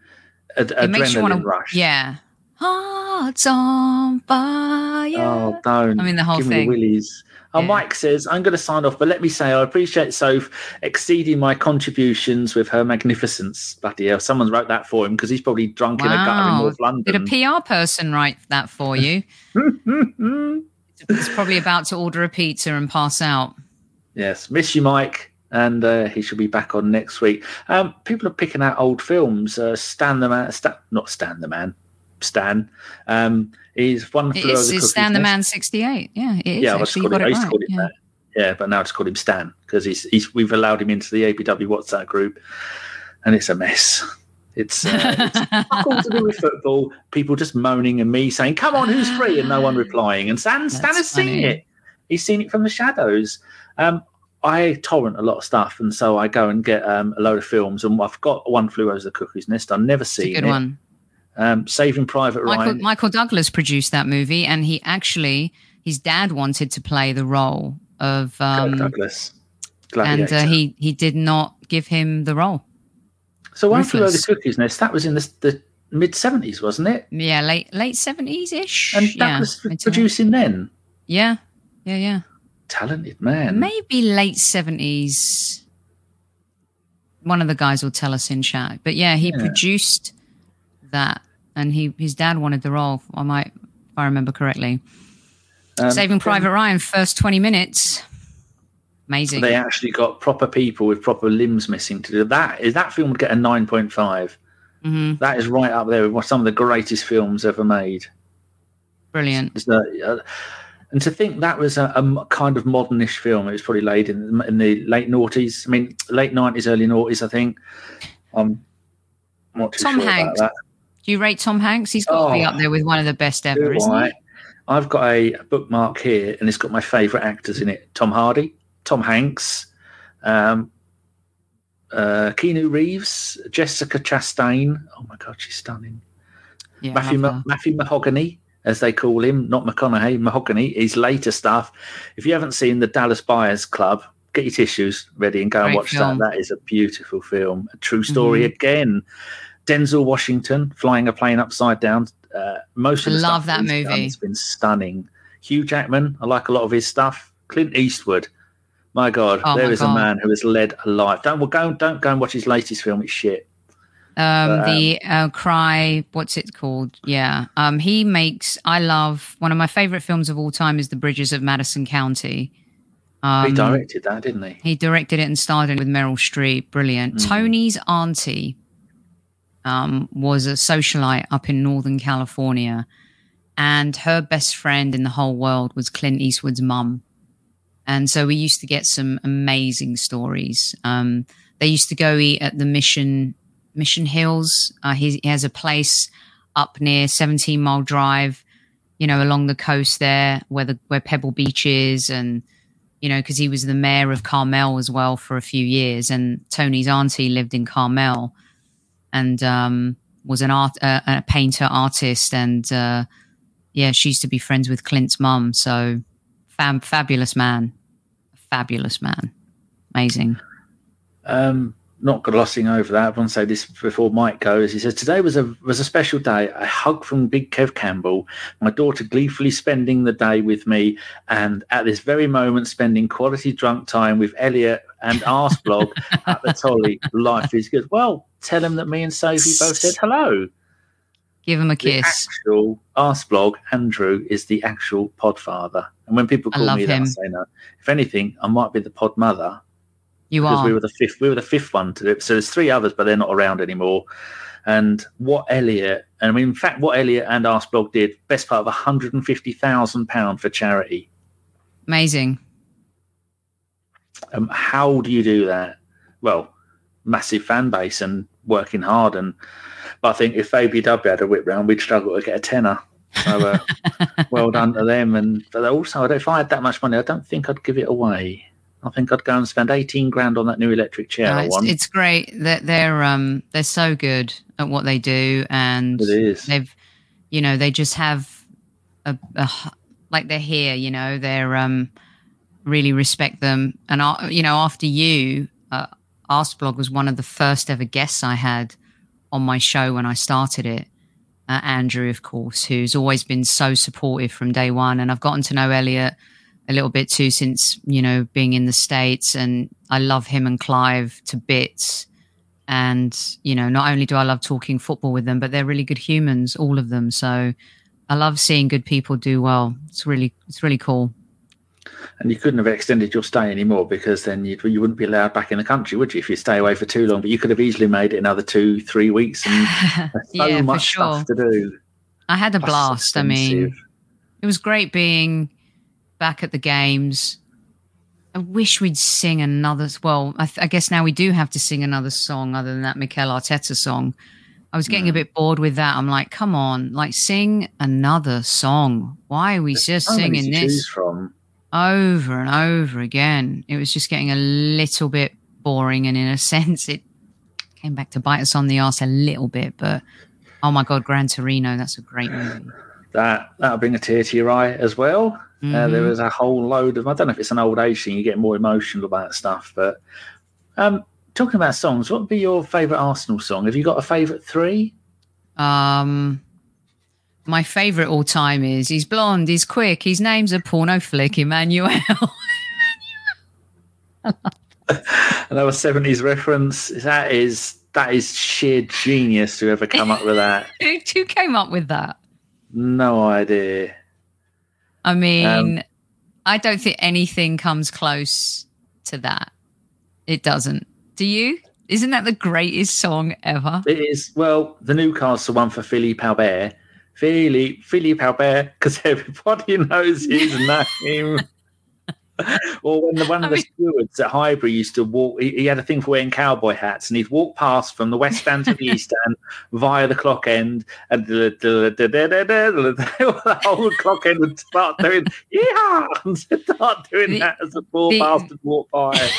ad- It makes you want to, rush. yeah. Hearts on fire. Oh, don't. I mean, the whole Give me the willies. Oh, Yeah. Mike says, I'm going to sign off, but let me say I appreciate Soph exceeding my contributions with her magnificence. Bloody hell, someone wrote that for him because he's probably drunk in a gutter in Wow. North Did a PR person write that for you? It's probably about to order a pizza and pass out. Yes, miss you, Mike, and uh, he should be back on next week. Um, people are picking out old films. Uh, Stan the Man, not Stan the Man, Stan. Um, he's one It's, the it's Stan the. Man 68. Yeah, it is. Yeah, I, actually, you call got him, I used to call him Yeah. that. Yeah, but now I just call him Stan because he's, he's we've allowed him into the ABW WhatsApp group, and it's a mess. It's, uh, it's all to do with football. People just moaning and me saying, "Come on, who's free?" and no one replying. And Stan, Stan That's has seen it. He's seen it from the shadows. Um, I torrent a lot of stuff, and so I go and get um, a load of films. And I've got One Flew Over the Cuckoo's Nest. I've never It's seen a good it. one. Um, Saving Private Michael, Ryan. Michael Douglas produced that movie, and he actually his dad wanted to play the role of, um, Douglas. and uh, he he did not give him the role. so One Flew Over the Ruthless. Cuckoo's Nest. That was in the, the mid seventies, wasn't it? Yeah, late late seventies ish. And yeah, Douglas producing then. yeah, yeah, yeah. Talented man. Maybe late seventies. One of the guys will tell us in chat, but yeah, he Yeah. produced that, and he his dad wanted the role. I might, if I remember correctly. Um, Saving Private Ryan, first twenty minutes, amazing. They actually got proper people with proper limbs missing to do that. Is that film would get a nine point five? hmm That is right up there with some of the greatest films ever made. Brilliant. It's uh, and to think that was a kind of modernish film, it was probably laid in, in the late noughties. I mean, late nineties, early noughties. I think. I'm not too Tom sure Hanks. Do you rate Tom Hanks? He's got to be Oh. up there with one of the best ever, isn't I? he? I've got a bookmark here, and it's got my favourite actors in it: Tom Hardy, Tom Hanks, um, uh, Keanu Reeves, Jessica Chastain. Oh my God, she's stunning. Yeah, Matthew Ma- Matthew Mahogany, as they call him, not McConaughey, Mahogany. His later stuff. If you haven't seen the Dallas Buyers Club, get your tissues ready and go and watch film. that. That is a beautiful film, a true story Mhm. again. Denzel Washington flying a plane upside down. Uh, most of love stuff that he's done movie. has been stunning. Hugh Jackman, I like a lot of his stuff. Clint Eastwood. My God, Oh there my is a man who has led a life. Don't well, go, don't go and watch his latest film. It's shit. Um, Um, the uh, cry, what's it called? Yeah. Um, he makes. I love one of my favorite films of all time is The Bridges of Madison County. Um, he directed that, didn't he? He directed it and starred in it with Meryl Streep. Brilliant. Mm. Tony's auntie um, was a socialite up in Northern California, and her best friend in the whole world was Clint Eastwood's mum. And so we used to get some amazing stories. Um, they used to go eat at the Mission Mission Hills. Uh, he, he has a place up near 17 Mile Drive, you know, along the coast there, where the where Pebble Beach is, and you know, because he was the mayor of Carmel as well for a few years, and Tony's auntie lived in Carmel, and um, was an art, uh, a painter artist, and uh, yeah, she used to be friends with Clint's mum. So, fab, fabulous man, fabulous man, amazing. Um, not glossing over that. I want to say this before Mike goes. He says today was a was a special day. A hug from Big Kev Campbell. My daughter gleefully spending the day with me, and at this very moment, spending quality drunk time with Elliot and Arsblog at the Tolly. Life is good. Well, tell him that me and Sophie both said hello. Give him a The kiss. actual Arsblog Andrew is the actual Podfather, and when people call me that, I say no. If anything, I might be the Pod Mother You because are. we were the fifth. We were the fifth one to do it. So there's three others, but they're not around anymore. And what Elliot, and I mean, in fact, what Elliot and Arsblog did, best part of 150,000 pound for charity. Amazing. Um, how do you do that? Well, massive fan base and working hard. And but I think if ABW had a whip round, we'd struggle to get a tenner. So uh, well done to them. And but also, if I had that much money, I don't think I'd give it away. I think I'd go and spend 18 grand on that new electric chair No, it's, it's great that they're um they're so good at what they do and It is. they've you know they just have a, a like they're here you know they're um really respect them. And uh, you know after you uh, Arsblog was one of the first ever guests I had on my show when I started it uh, Andrew of course who's always been so supportive from day one. And I've gotten to know Elliot a little bit too since you know being in the states and i love him and clive to bits. And you know not only do i love talking football with them but they're really good humans all of them. So i love seeing good people do well. It's really it's really cool. And you couldn't have extended your stay anymore because then you'd, you wouldn't be allowed back in the country, would you, if you stay away for too long? But you could have easily made it another two, three weeks and so yeah much sure. stuff to do. i had a Plus blast. I mean it was great being back at the games I wish we'd sing another. Well, I, th- I guess now we do have to sing another song other than that Mikel Arteta song. I was getting a bit bored with that. I'm like, come on, like sing another song. Why are we just so singing this? from. over and over again. It was just getting a little bit boring, and in a sense, it came back to bite us on the ass a little bit. But oh my god, Gran Torino, that's a great movie. That that'll bring a tear to your eye as well. Uh, Mhm. there was a whole load of I don't know if it's an old age thing. You get more emotional about stuff, but um, talking about songs, what would be your favourite Arsenal song? Have you got a favourite three? Um, my favorite all time is he's blonde, he's quick, his name's a porno flick, Emmanuel. Another seventies reference. That is that is sheer genius to ever come up with that. who, who came up with that? No idea. I mean, Um, I don't think anything comes close to that. It doesn't. Do you? Isn't that the greatest song ever? It is well the Newcastle one for Philippe Albert. Philippe Philippe Albert, because everybody knows his name. Or when the, one of I the stewards at Highbury used to walk, he, he had a thing for wearing cowboy hats, and he'd walk past from the west stand to the east stand via the clock end, and the, whole clock end would start doing yeah, and start doing The- that as the poor the- bastard walked by.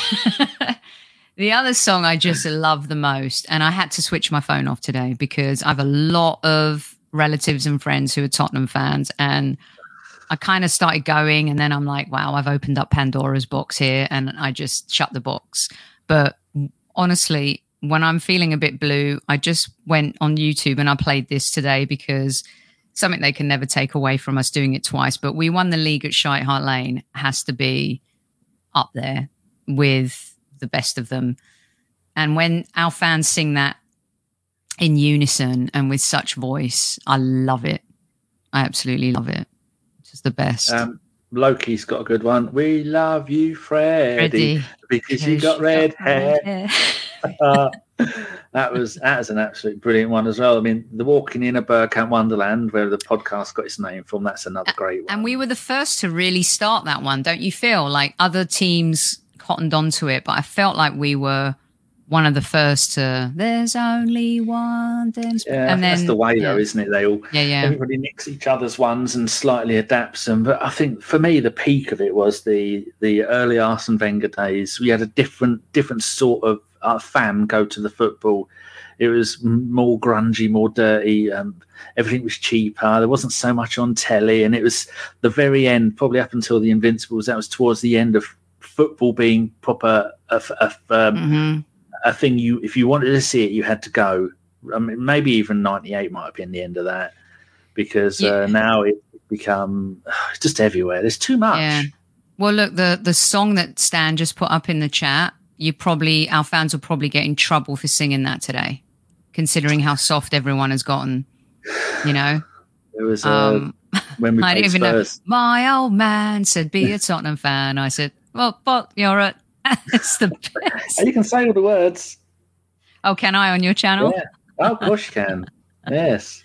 the other song I just love the most, and I had to switch my phone off today because I have a lot of relatives and friends who are Tottenham fans, and I kind of started going, and then I'm like, wow, I've opened up Pandora's box here, and I just shut the box. But honestly, when I'm feeling a bit blue, I just went on YouTube and I played this today because something they can never take away from us doing it twice. But we won the league at Shite Hart Lane has to be up there with the best of them. And when our fans sing that in unison and with such voice, I love it. I absolutely love it. It's the best. Um, Loki's got a good one. We love you, Freddie, Ready? because you got red hair. Uh, that was that was an absolute brilliant one as well. I mean, the walking in a Bergkamp Wonderland, where the podcast got its name from, that's another great one. And we were the first to really start that one, don't you feel? Like other teams cottoned onto it, but I felt like we were one of the first to. There's only one. Dance-" yeah, and then that's the way yeah, though, isn't it? They all yeah, yeah. everybody nicks each other's ones and slightly adapts them. But I think for me, the peak of it was the the early Arsene Wenger days. We had a different different sort of uh, fan go to the football. It was more grungy, more dirty. Um, everything was cheaper. There wasn't so much on telly, and it was the very end, probably up until the Invincibles. That was towards the end of football being proper a, f- a f- um, hmm a thing you if you wanted to see it you had to go i mean maybe even 98 might have been the end of that because Yeah. uh, now it's become it's just everywhere there's too much Yeah. Well, look, the the song that Stan just put up in the chat, you probably our fans will probably get in trouble for singing that today, considering how soft everyone has gotten. You know, it was uh, um, when we I don't even know. My old man said, "Be a Tottenham fan." I said, "Well, but you're a." it's the best. And you can say all the words Oh, can I on your channel? yeah oh, of course you can yes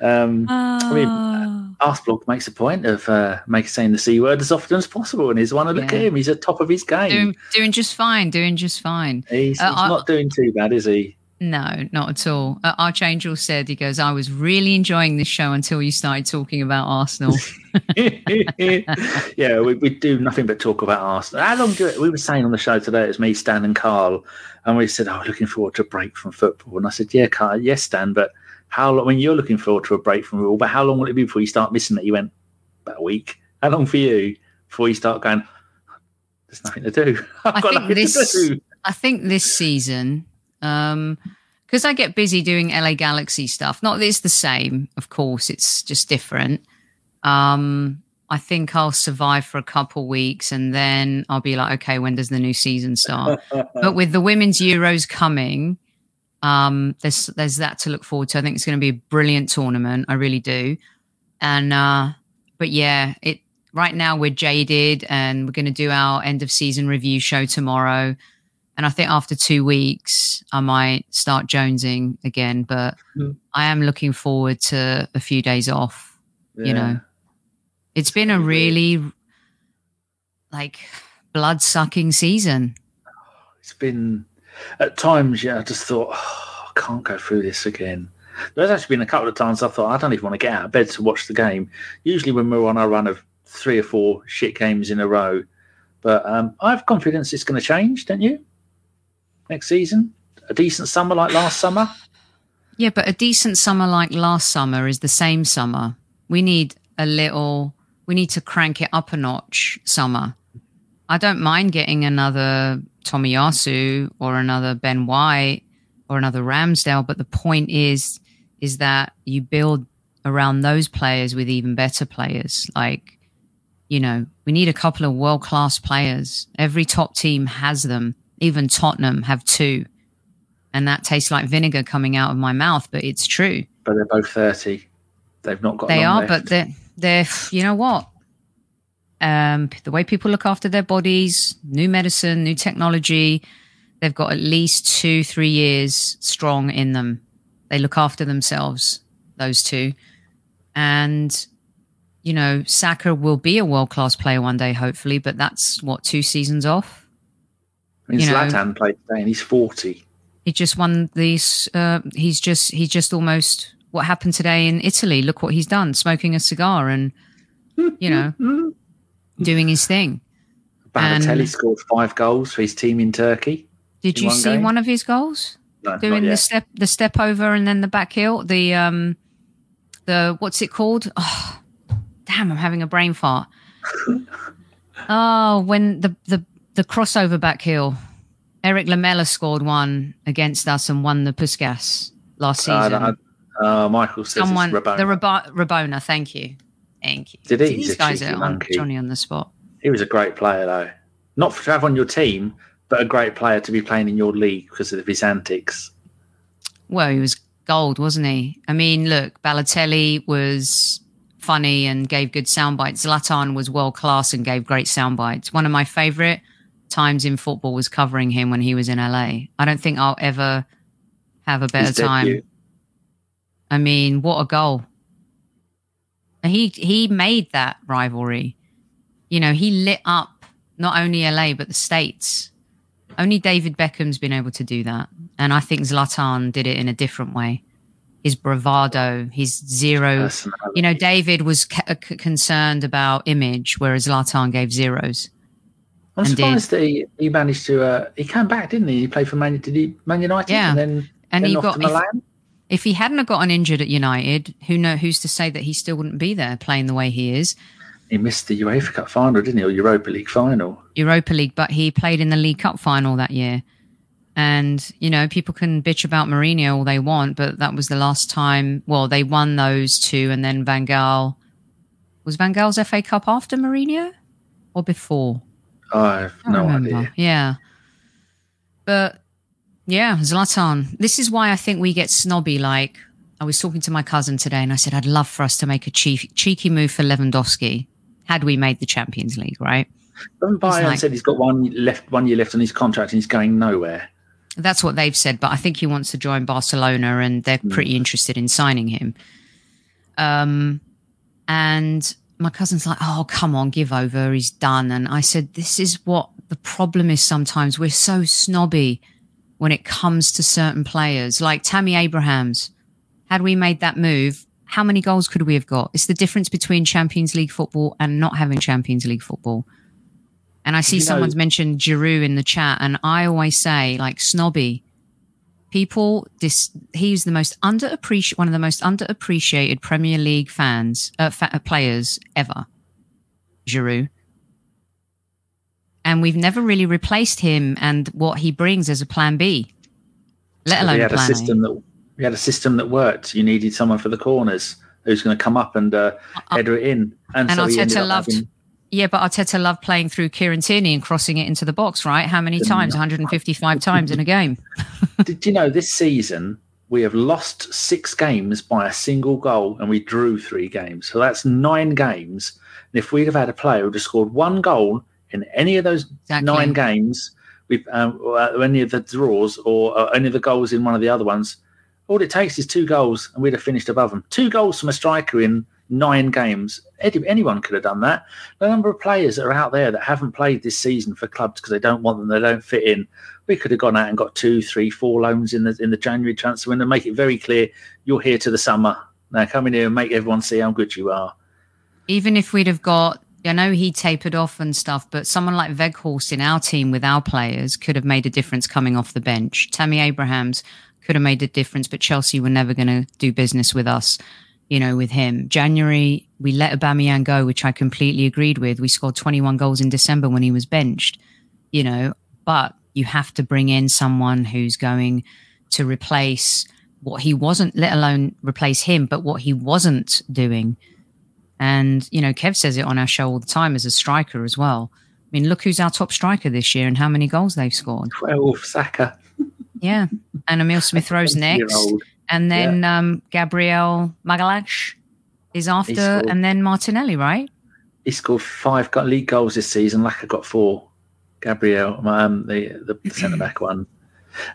um I mean, Oh. Arsblog makes a point of uh, making saying the c word as often as possible and he's one of the Yeah. at he's at top of his game doing doing just fine. Doing just fine. he's, Uh, he's I- not doing too bad is he No, not at all. Uh, Archangel said, he goes, I was really enjoying this show until you started talking about Arsenal. yeah, we, we do nothing but talk about Arsenal. How long do it? We were saying on the show today, it was me, Stan, and Carl, and we said, "Oh, looking forward to a break from football." And I said, "Yeah, Carl, yes, Stan, but how long? When you're looking forward to a break from football, but how long will it be before you start missing it?" You went about a week. How long for you before you start going? There's nothing to do. I've I got think nothing this- to do. I think this season, um, because I get busy doing LA Galaxy stuff, not that it's the same, of course, it's just different. Um, I think I'll survive for a couple weeks and then I'll be like, okay, when does the new season start? but with the women's Euros coming, um, there's there's that to look forward to. I think it's going to be a brilliant tournament. I really do. And uh, but yeah, it right now we're jaded, and we're going to do our end of season review show tomorrow. And I think after two weeks, I might start jonesing again. But Hmm. I am looking forward to a few days off. You know, it's been a gonna be weird. really like blood sucking season. it's been at times yeah i just thought oh, i can't go through this again there's actually been a couple of times i thought i don't even want to get out of bed to watch the game usually when we're on our run of three or four shit games in a row. But um, I have confidence it's going to change, don't you? Next season, a decent summer like last summer. Yeah, but a decent summer like last summer is the same summer. We need a little, we need to crank it up a notch summer. I don't mind getting another Tomiyasu or another Ben White or another Ramsdale, but the point is, is that you build around those players with even better players. Like, you know, we need a couple of world class players. Every top team has them. Even Tottenham have two. And that tastes like vinegar coming out of my mouth, but it's true. But they're both 30. They've not got They are, left. but they're, they're, you know what? Um, the way people look after their bodies, new medicine, new technology, they've got at least two, three years strong in them. They look after themselves, those two. And, you know, Saka will be a world class player one day, hopefully, but that's what, two seasons off? I mean, know- Zlatan played today and he's 40. He just won these. Uh, he's just he's just almost what happened today in Italy. Look what he's done, smoking a cigar and you know doing his thing. Balotelli And- scored five goals for his team in Turkey. Did In you one see game? one of his goals? No, Doing the step the step over and then the back heel. The um the what's it called? Oh, damn! I'm having a brain fart. oh, when the the the crossover back heel. Erik Lamela scored one against us and won the Puskas last Uh, season. no, uh, Michael says Someone, it's Rabona. the Rabo- Rabona. Thank you, thank you. Did he? These guys are on. Johnny on the spot. he was a great player, though. Not to have on your team, but a great player to be playing in your league because of his antics. Well, he was gold, wasn't he? I mean, look, Balotelli was funny and gave good sound bites. Zlatan was world class and gave great sound bites. One of my favorite times in football was covering him when he was in LA. I don't think I'll ever have a better time. I mean, what a goal. He he made that rivalry. You know, he lit up not only LA but the states. Only David Beckham's been able to do that, and I think Zlatan did it in a different way. His bravado, his zero. You know, David was c- c- concerned about image, whereas Zlatan gave zeros. I'm and surprised that he, he managed to. Uh, he came back, didn't he? He played for Man, did he, Man United, Yeah. and then And then he got if, Milan. if he hadn't have gotten injured at United, who know who's to say that he still wouldn't be there playing the way he is. He missed the UEFA Cup final, didn't he? Or Europa League final. Europa League, but he played in the League Cup final that year. And, you know, people can bitch about Mourinho all they want, but that was the last time. Well, they won those two, and then Van Gaal. Was Van Gaal's FA Cup after Mourinho or before? I have I no remember. idea. Yeah. But yeah, Zlatan. This is why I think we get snobby. Like, I was talking to my cousin today and I said, I'd love for us to make a cheeky, cheeky move for Lewandowski had we made the Champions League, right? Bayern like- said he's got one left, one year left on his contract, and he's going nowhere. That's what they've said, but I think he wants to join Barcelona and they're pretty interested in signing him. Um, and my cousin's like, oh, come on, give over. He's done. And I said, this is what the problem is sometimes. We're so snobby when it comes to certain players, like Tammy Abrahams. Had we made that move, how many goals could we have got? It's the difference between Champions League football and not having Champions League football. And I see You know- someone's mentioned Giroud in the chat, and I always say, like, snobby. People, this he's the most underappreciated, one of the most underappreciated Premier League fans, uh, fa- uh, players ever. Giroud, and we've never really replaced him and what he brings as a Plan B, let alone a had a Plan A. system that we had a system that worked. You needed someone for the corners who's going to come up and uh, header it in. And, and so Arteta loved- having- Yeah, but Arteta loved playing through Kieran Tierney and crossing it into the box, right? How many times? 155 times in a game. Did you know this season we have lost six games by a single goal and we drew three games? So that's nine games. And if we'd have had a player who'd have scored one goal in any of those Exactly. nine games, we've um, any of the draws or uh, any of the goals in one of the other ones, all it takes is two goals and we'd have finished above them. Two goals from a striker in nine games. Any, anyone could have done that. The number of players that are out there that haven't played this season for clubs because they don't want them, they don't fit in. We could have gone out and got two, three, four loans in the in the January transfer window. Make it very clear you're here to the summer. Now come in here and make everyone see how good you are. Even if we'd have got I know he tapered off and stuff, but someone like Weghorst in our team with our players could have made a difference coming off the bench. Tammy Abrahams could have made a difference, but Chelsea were never going to do business with us, you know, with him. January, we let Aubameyang go, which I completely agreed with. We scored 21 goals in December when he was benched, you know, but you have to bring in someone who's going to replace what he wasn't, let alone replace him, but what he wasn't doing. And, you know, Kev says it on our show all the time as a striker as well. I mean, look who's our top striker this year and how many goals they've scored. 12, Saka. Yeah. And Emil Smith Rowe's next. And then um, Gabriel Magalhaes is after, scored- and then Martinelli, right? He scored five go- league goals this season. Laka got four. Gabriel, um, the the centre back one.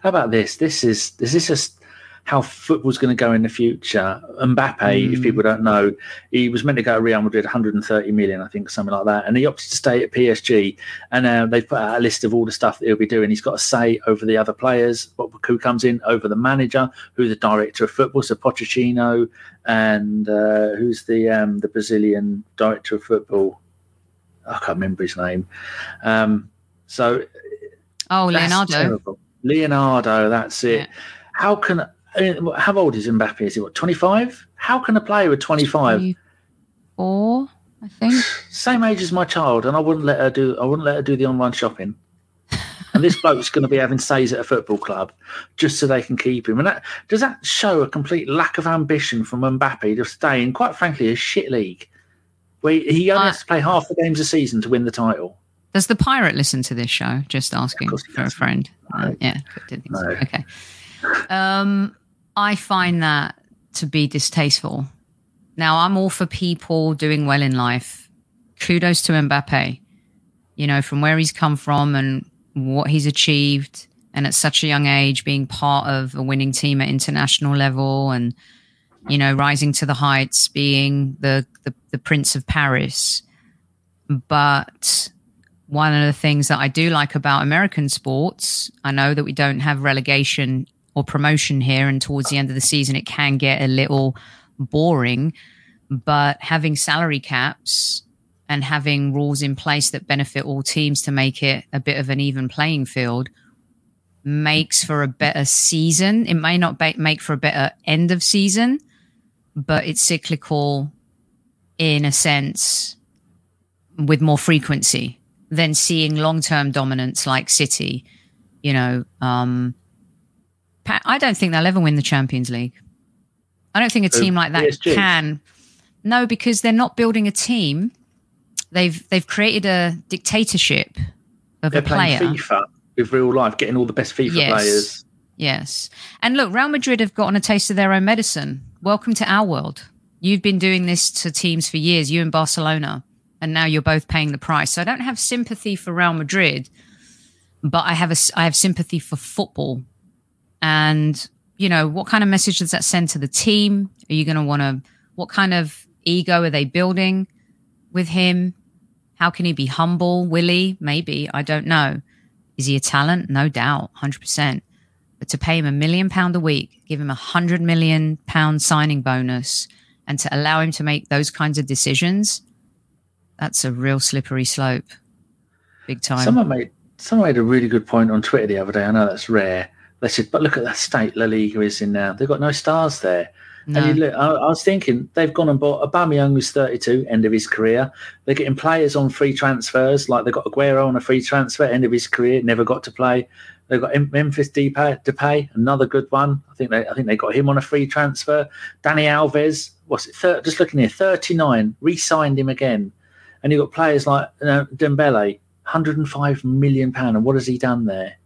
How about this? This is is this just how football's going to go in the future? Mbappe, if Mm. people don't know, he was meant to go to Real Madrid, 130 million, I think, something like that, and he opted to stay at PSG. And uh, they put out a list of all the stuff that he'll be doing. He's got a say over the other players. What who comes in over the manager, who's the director of football, so Pochettino, and uh, who's the um, the Brazilian director of football. I can't remember his name. Um, so Oh, Leonardo. terrible. Leonardo, that's it. Yeah. How can how old is Mbappe? Is he what twenty five? How can a player with twenty five, 24, I think. same age as my child, and I wouldn't let her do I wouldn't let her do the online shopping. And this bloke's going to be having stays at a football club just so they can keep him. And that does that show a complete lack of ambition from Mbappe to stay in, quite frankly, a shit league where he only Uh, has to play half the games a season to win the title. Does the pirate listen to this show? Just asking he for a friend. Uh, No. yeah, didn't. No. Okay. Um, I find that to be distasteful. Now, I'm all for people doing well in life. Kudos to Mbappe. You know, from where he's come from and what he's achieved, and at such a young age, being part of a winning team at international level, and you know, rising to the heights, being the the, the Prince of Paris. But one of the things that I do like about American sports, I know that we don't have relegation or promotion here, and towards the end of the season, it can get a little boring. But having salary caps and having rules in place that benefit all teams to make it a bit of an even playing field makes for a better season. It may not ba- make for a better end of season, but it's cyclical in a sense with more frequency than seeing long-term dominance like City. You know, um, I don't think they'll ever win the Champions League. I don't think a team like that PSG? can. No, because they're not building a team. They've they've created a dictatorship of They're a player. playing FIFA with real life, getting all the best FIFA Yes. players. Yes. And look, Real Madrid have gotten a taste of their own medicine. Welcome to our world. You've been doing this to teams for years, you and Barcelona, and now you're both paying the price. So I don't have sympathy for Real Madrid, but I have a, I have sympathy for football. And, you know, what kind of message does that send to the team? Are you going to want to, what kind of ego are they building with him? How can he be humble? Will he? Maybe. I don't know. Is he a talent? No doubt, 100%. But to pay him a million pound a week, give him a hundred million pound signing bonus, and to allow him to make those kinds of decisions, that's a real slippery slope. Big time. Someone made someone made a really good point on Twitter the other day. I know that's rare. They said, but look at that state La Liga is in now. They've got no stars there. no. And you look, I, I was thinking they've gone and bought Aubameyang, who's 32, end of his career. They're getting players on free transfers, like they've got Aguero on a free transfer, end of his career, never got to play. They've got Em- Memphis Depay, Depay, another good one. I think they, I think they got him on a free transfer. Dani Alves, what's it? Thir- just looking here, 39, re-signed him again. And you've got players like uh, Dembele, 105 million pound, and what has he done there?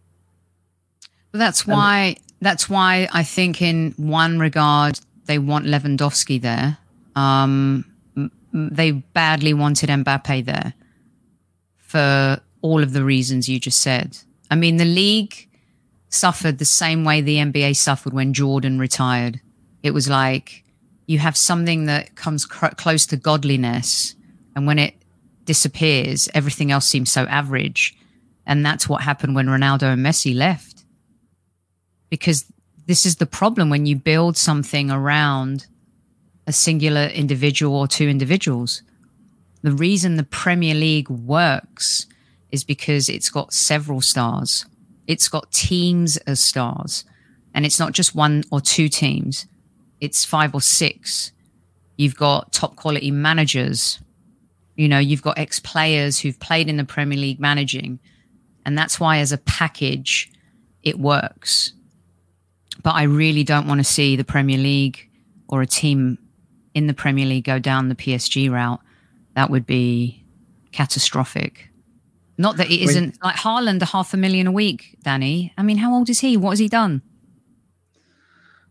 But that's why that's why I think in one regard they want Lewandowski there. Um, they badly wanted Mbappe there for all of the reasons you just said. I mean, the league suffered the same way the NBA suffered when Jordan retired. It was like you have something that comes cr- close to godliness, and when it disappears, everything else seems so average. And that's what happened when Ronaldo and Messi left. Because this is the problem when you build something around a singular individual or two individuals. The reason the Premier League works is because it's got several stars. It's got teams as stars. And it's not just one or two teams, it's five or six. You've got top quality managers. You know, you've got ex players who've played in the Premier League managing. And that's why, as a package, it works. But I really don't want to see the Premier League or a team in the Premier League go down the PSG route. That would be catastrophic. Not that it isn't like Haaland, a half a million a week, Danny. I mean, how old is he? What has he done?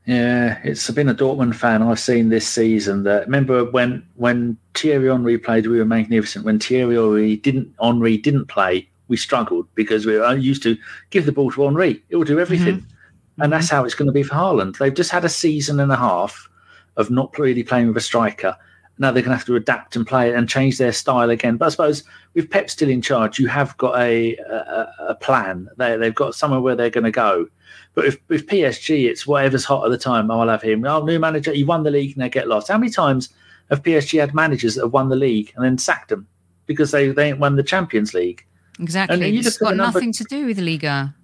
Yeah, it's been a Dortmund fan I've seen this season. That remember when when Thierry Henry played, we were magnificent. When Thierry Henry didn't Henry didn't play, we struggled because we were used to give the ball to Henry. It will do everything, mm-hmm. And that's mm-hmm. how it's going to be for Haaland. They've just had a season and a half of not really playing with a striker. Now they're going to have to adapt and play and change their style again. But I suppose with Pep still in charge, you have got a a, a plan. They, they've got somewhere where they're going to go. But with, with PSG, it's whatever's hot at the time. I'll have him. Oh, new manager, He won the league and they get lost. How many times have PSG had managers that have won the league and then sacked them because they, they ain't won the Champions League? Exactly. And it's got number, nothing to do with Liga.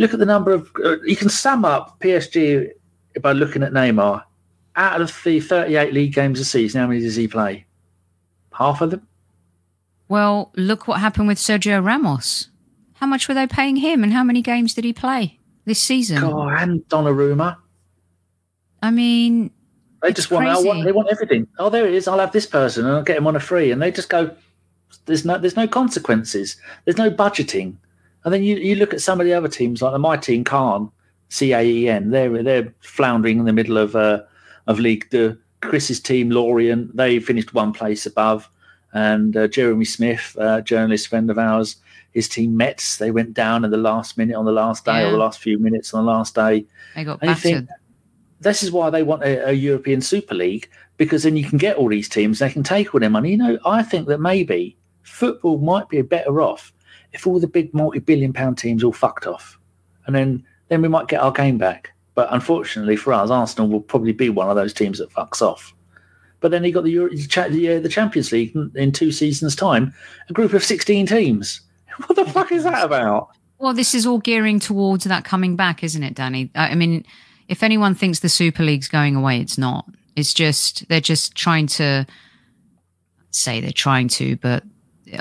Look at the number of. Uh, you can sum up PSG by looking at Neymar out of the 38 league games a season, how many does he play? Half of them? Well, look what happened with Sergio Ramos. How much were they paying him and how many games did he play this season? God, and Donnarumma. I mean, they just want, want, they want everything. Oh, there it is. I'll have this person and I'll get him on a free. And they just go, there's no, there's no consequences. There's no budgeting. And then you, you look at some of the other teams, like the my team, Caen, C A E N. They're they're floundering in the middle of uh, of League Two. Chris's team, Lorient, they finished one place above. And uh, Jeremy Smith, uh, journalist friend of ours, his team Metz, they went down in the last minute on the last day yeah. or the last few minutes on the last day. They got battered. Think, this is why they want a, a, European Super League because then you can get all these teams, they can take all their money. You know, I think that maybe football might be better off if all the big multi-billion pound teams all fucked off, and then then we might get our game back. But unfortunately for us, Arsenal will probably be one of those teams that fucks off. But then he got the Euro, the, uh, the Champions League in two seasons' time, a group of 16 teams. What the fuck is that about? Well, this is all gearing towards that coming back, isn't it, Danny? I mean, if anyone thinks the Super League's going away, it's not. It's just, they're just trying to say they're trying to, but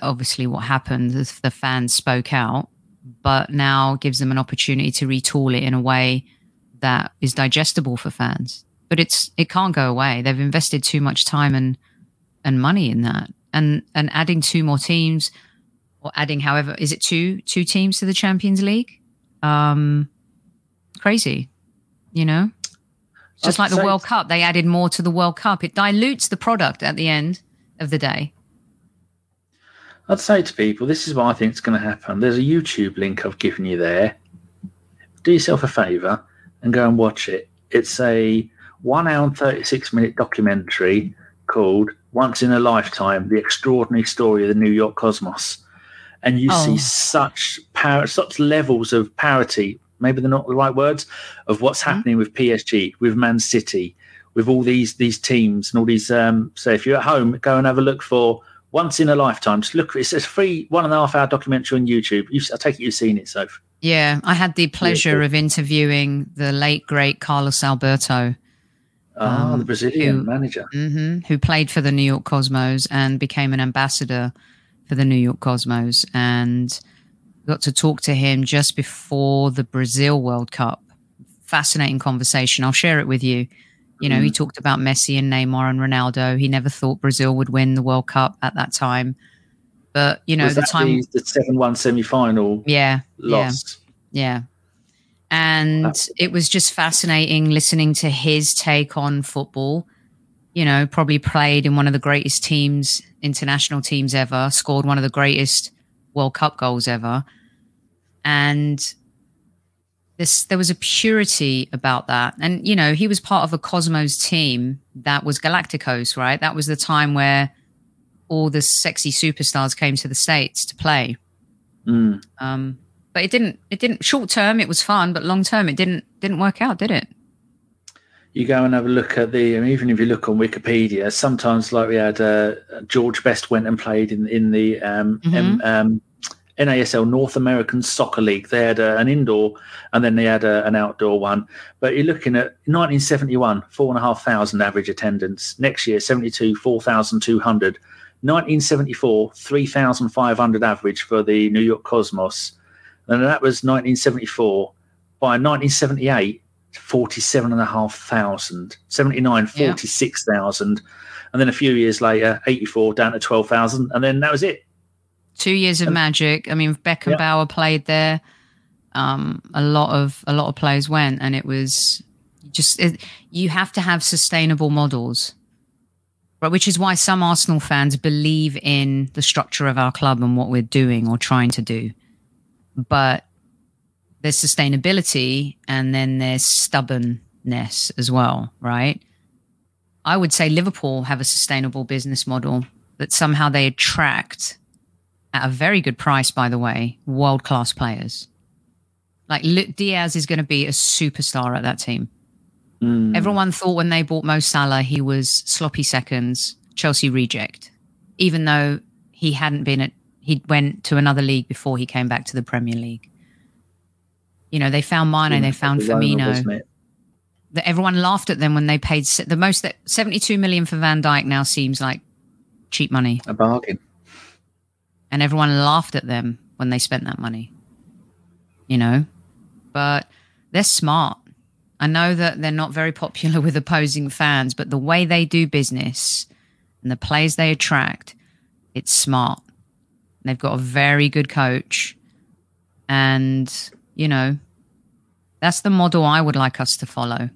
obviously what happened, is the fans spoke out, but now gives them an opportunity to retool it in a way that is digestible for fans. But it's it can't go away. They've invested too much time and and money in that. And and adding two more teams or adding however is it two two teams to the Champions League? Um crazy. You know? Just I'd like the World Cup. They added more to the World Cup. It dilutes the product at the end of the day. I'd say to people, this is what I think is going to happen. There's a YouTube link I've given you there. Do yourself a favour and go and watch it. It's a one hour and 36 minute documentary called Once in a Lifetime The Extraordinary Story of the New York Cosmos. And you oh. see such power, such levels of parity, maybe they're not the right words, of what's mm-hmm. happening with PSG, with Man City, with all these these teams and all these. Um, so if you're at home, go and have a look for Once in a Lifetime. Just look, it's a free one and a half hour documentary on YouTube. You've, I take it you've seen it, Soph. Yeah, I had the pleasure of interviewing the late great Carlos Alberto. Ah, um, the Brazilian who, manager mm-hmm, who played for the New York Cosmos and became an ambassador for the New York Cosmos, and got to talk to him just before the Brazil World Cup. Fascinating conversation. I'll share it with you. You know, mm. he talked about Messi and Neymar and Ronaldo. He never thought Brazil would win the World Cup at that time. But you know, Was the time the seven one semi final. Yeah, loss. Yeah, yeah. And it was just fascinating listening to his take on football. You know, probably played in one of the greatest teams, international teams ever, scored one of the greatest World Cup goals ever. And this, there was a purity about that. And, you know, he was part of a Cosmos team that was Galacticos, right? That was the time where all the sexy superstars came to the states to play. Mm. Um, but it didn't. It didn't. Short term, it was fun, but long term, it didn't didn't work out, did it? you go and have a look at the. I mean, even if you look on Wikipedia, sometimes like we had uh, George Best went and played in in the um, Mhm. M- um, NASL North American Soccer League. They had uh, an indoor and then they had uh, an outdoor one. But you're looking at 1971, four and a half thousand average attendance. Next year, 72, 4,200. 1974, 3,500 average for the New York Cosmos. And that was 1974. By 1978, 47,500. 79, Yeah. 46,000. And then a few years later, 84 down to 12,000. And then that was it. Two years of magic. I mean, Beckenbauer played there. Um, a lot of a lot of players went, and it was just it, you have to have sustainable models, right? Which is why some Arsenal fans believe in the structure of our club and what we're doing or trying to do. But there's sustainability, and then there's stubbornness as well, right? I would say Liverpool have a sustainable business model that somehow they attract at a very good price, by the way, world class players. Like Diaz is going to be a superstar at that team. Mm. Everyone thought when they bought Mo Salah, he was sloppy seconds, Chelsea reject, even though he hadn't been at, he went to another league before he came back to the Premier League. You know, they found Mane, they found Firmino. That everyone laughed at them when they paid the most that 72 million for Van Dijk now seems like cheap money. A bargain. And everyone laughed at them when they spent that money. You know, but they're smart. I know that they're not very popular with opposing fans, but the way they do business and the players they attract, it's smart. They've got a very good coach, and you know, that's the model I would like us to follow.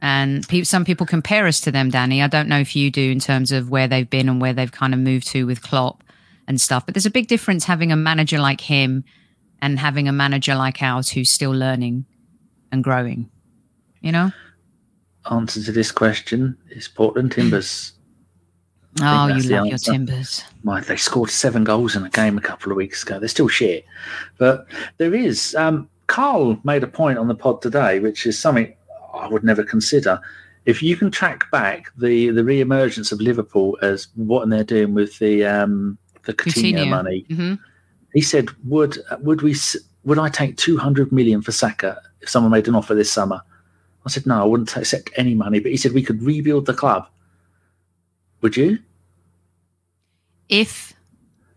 And pe- some people compare us to them, Danny. I don't know if you do in terms of where they've been and where they've kind of moved to with Klopp and stuff. But there's a big difference having a manager like him and having a manager like ours who's still learning and growing. You know? Answer to this question is Portland Timbers. Oh, you love your timbers. My, they scored seven goals in a game a couple of weeks ago. They're still shit. But there is. Um, Carl made a point on the pod today, which is something I would never consider. If you can track back the, the re-emergence of Liverpool as what they're doing with the um, the Coutinho, Coutinho. money, hmm he said, "Would would we would I take two hundred million for Saka if someone made an offer this summer?" I said, "No, I wouldn't accept any money." But he said we could rebuild the club. Would you? If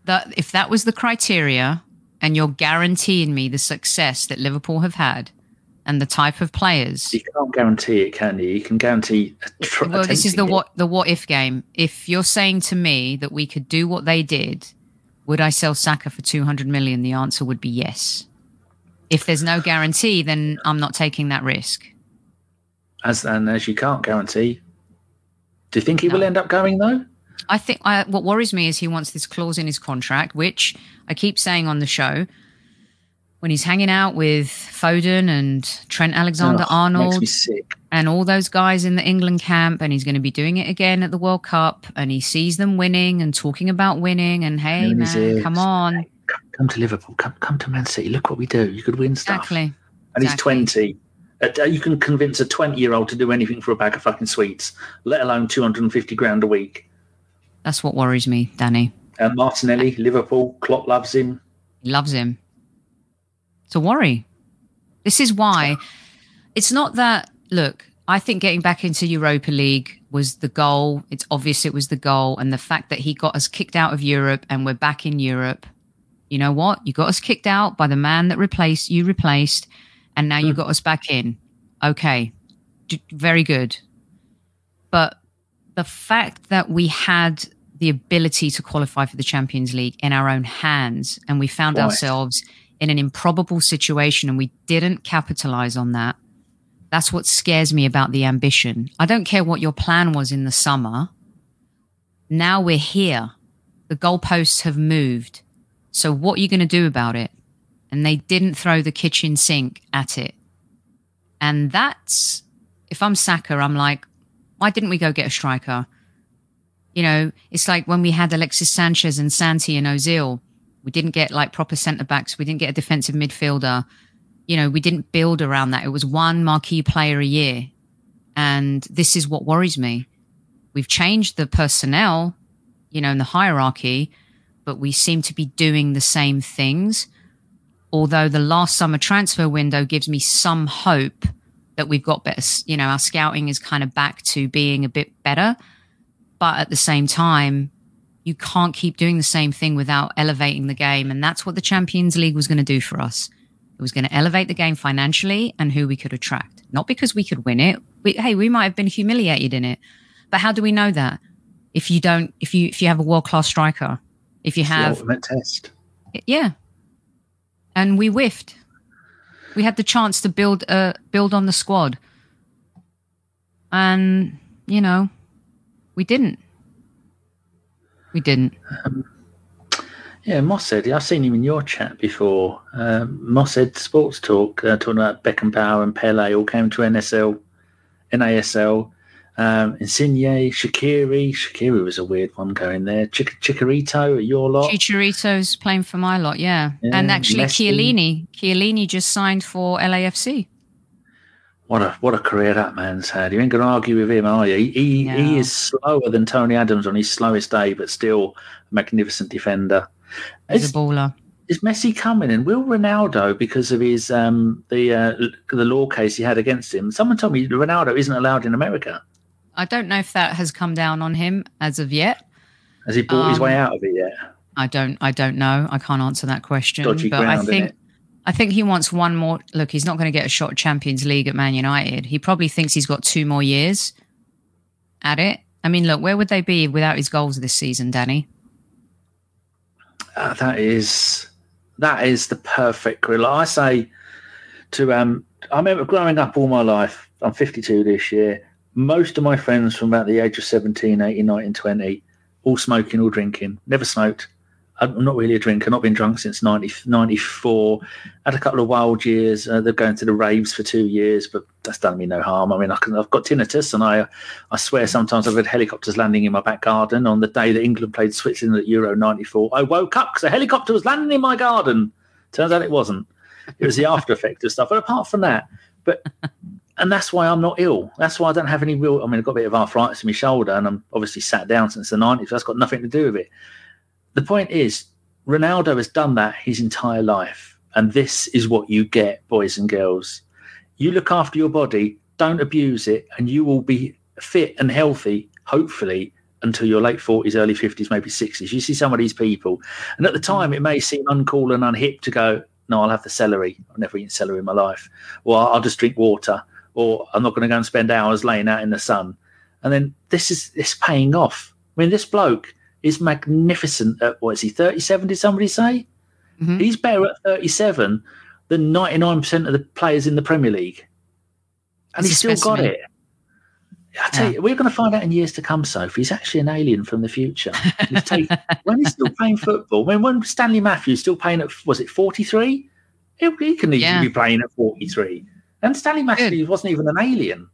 that if that was the criteria, and you're guaranteeing me the success that Liverpool have had and the type of players, You can't guarantee it, can you? You can guarantee. A tr- well, this is the it. what the what if game. If you're saying to me that we could do what they did, would I sell Saka for 200 million? The answer would be yes. If there's no guarantee, then I'm not taking that risk. As and as you can't guarantee. Do you think he will end up going though? I think I, what worries me is he wants this clause in his contract, which I keep saying on the show. When he's hanging out with Foden and Trent Alexander makes Arnold and all those guys in the England camp, and he's going to be doing it again at the World Cup, and he sees them winning and talking about winning, and hey, man, come on. Come, come to Liverpool. Come come to Man City. Look what we do. You could win stuff. Exactly. And he's Exactly. 20. Uh, you can convince a 20 year old to do anything for a bag of fucking sweets, let alone 250 grand a week. That's what worries me, Danny. And Martinelli, Liverpool, Klopp loves him. He loves him. A worry. This is why it's not that. Look, I think getting back into Europa League was the goal. It's obvious it was the goal, and the fact that he got us kicked out of Europe and we're back in Europe. You know what? You got us kicked out by the man that replaced you replaced, and now you hmm. got us back in. Okay, D- very good. But the fact that we had the ability to qualify for the Champions League in our own hands and we found Twice. ourselves in an improbable situation and we didn't capitalize on that. That's what scares me about the ambition. I don't care what your plan was in the summer. Now we're here. The goalposts have moved. So what are you going to do about it? And they didn't throw the kitchen sink at it. And that's, if I'm Saka, I'm like, why didn't we go get a striker? You know, it's like when we had Alexis Sanchez and Santi and Ozil, we didn't get like proper centre backs. We didn't get a defensive midfielder. you know, we didn't build around that. It was one marquee player a year. And this is what worries me. We've changed the personnel, you know, in the hierarchy, but we seem to be doing the same things. Although the last summer transfer window gives me some hope that we've got better, you know, our scouting is kind of back to being a bit better. But at the same time, you can't keep doing the same thing without elevating the game. And that's what the Champions League was going to do for us. It was going to elevate the game financially and who we could attract. Not because we could win it. We, hey, we might have been humiliated in it. But how do we know that? If you don't, if you, if you have a world class striker, if you have, test. yeah. And we whiffed. We had the chance to build, uh, build on the squad. And, you know, we didn't. We didn't. Yeah, Moss said, I've seen him in your chat before. Um, Moss said Sports Talk, uh, talking about Beckenbauer and Pele all came to NSL, NASL. Um, Insigne, Shaqiri. Shaqiri was a weird one going there. Chic- Chikorito at your lot. Chicharito's playing for my lot, yeah. Yeah, and actually, Messi. Chiellini. Chiellini just signed for LAFC. What a what a career that man's had. You ain't going to argue with him, are you? He, he, he is slower than Tony Adams on his slowest day, but still a magnificent defender. He's Is, a baller. is Messi coming? And will Ronaldo, because of his um, the uh, the law case he had against him, someone told me Ronaldo isn't allowed in America. I don't know if that has come down on him as of yet. Has he bought his Um, way out of it yet? I don't. I don't know. I can't answer that question. Dodgy but I think. I think he wants one more. Look, he's not going to get a shot at Champions League at Man United. He probably thinks he's got two more years at it. I mean, look, where would they be without his goals this season, Danny? Uh, that is that is the perfect. Like I say to um, I remember growing up all my life. I'm 52 this year. Most of my friends from about the age of 17, 18, 19, 20, all smoking, all drinking. Never smoked. I'm not really a drinker. Not been drunk since 90, 94. Had a couple of wild years. Uh, they're going to the raves for two years, but that's done me no harm. I mean, I can, I've got tinnitus, and I, I swear sometimes I've had helicopters landing in my back garden. On the day that England played Switzerland at Euro '94, I woke up because a helicopter was landing in my garden. Turns out it wasn't. It was the after effect of stuff. But apart from that, but and that's why I'm not ill. That's why I don't have any real. I mean, I've got a bit of arthritis in my shoulder, and I'm obviously sat down since the '90s. That's got nothing to do with it. The point is, Ronaldo has done that his entire life, and this is what you get, boys and girls. You look after your body, don't abuse it, and you will be fit and healthy, hopefully, until your late 40s, early 50s, maybe 60s. You see some of these people, and at the time, it may seem uncool and unhip to go, No, I'll have the celery. I've never eaten celery in my life. Or I'll just drink water. Or I'm not going to go and spend hours laying out in the sun. And then this is it's paying off. I mean, this bloke is magnificent at what is he, 37? Did somebody say? Mhm. He's better at 37 than 99% of the players in the Premier League. And He's he's still got it. I tell Yeah. you, we're going to find out in years to come, Sophie. He's actually an alien from the future. He's take- when he's still playing football, when, when Stanley Matthews still playing at, was it 43? He, he can easily Yeah. be playing at 43. And Stanley Matthews wasn't even an alien.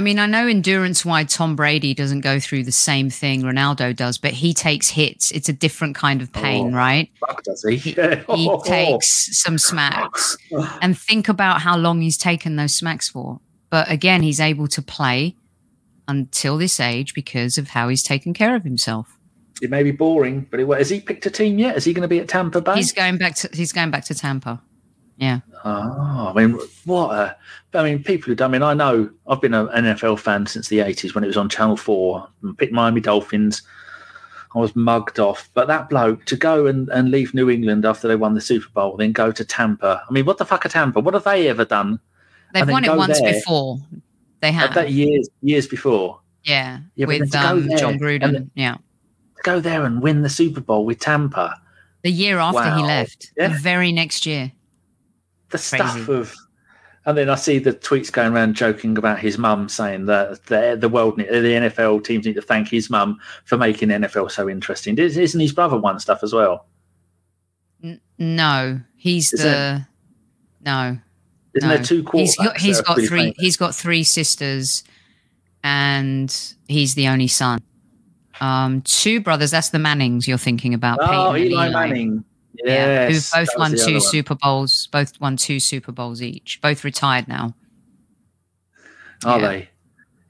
I mean, I know endurance wide Tom Brady doesn't go through the same thing Ronaldo does, but he takes hits. It's a different kind of oh, pain, Oh. right? Fuck, does he? He, he takes some smacks and think about how long he's taken those smacks for. But again, he's able to play until this age because of how he's taken care of himself. It may be boring, but it, has he picked a team yet? Is he going to be at Tampa Bay? He's going back to he's going back to Tampa. Yeah. Oh, I mean, what a. I mean, people who. I mean, I know I've been an NFL fan since the 80s when it was on Channel 4. I picked Miami Dolphins. I was mugged off. But that bloke to go and, and leave New England after they won the Super Bowl, then go to Tampa. I mean, what the fuck are Tampa? What have they ever done? They've won it once there. before. They have. that years years before. yeah. Yeah, with then to go um, Jon Gruden. yeah. Go there and win the Super Bowl with Tampa. The year after he left. Yeah. The very next year. The Crazy. stuff of and then I see the tweets going around joking about his mum saying that the the world the NFL teams need to thank his mum for making NFL so interesting. Is- Isn't his brother one stuff as well? N- no. He's Is the no. Isn't no. there two quarterbacks? He's got he's got three famous? he's got three sisters and he's the only son. Um two brothers, that's the Mannings you're thinking about. Oh, Peyton and Eli, Manning. Yeah, who both won two one. Super Bowls. Both won two Super Bowls each. Both retired now. Are Yeah. they?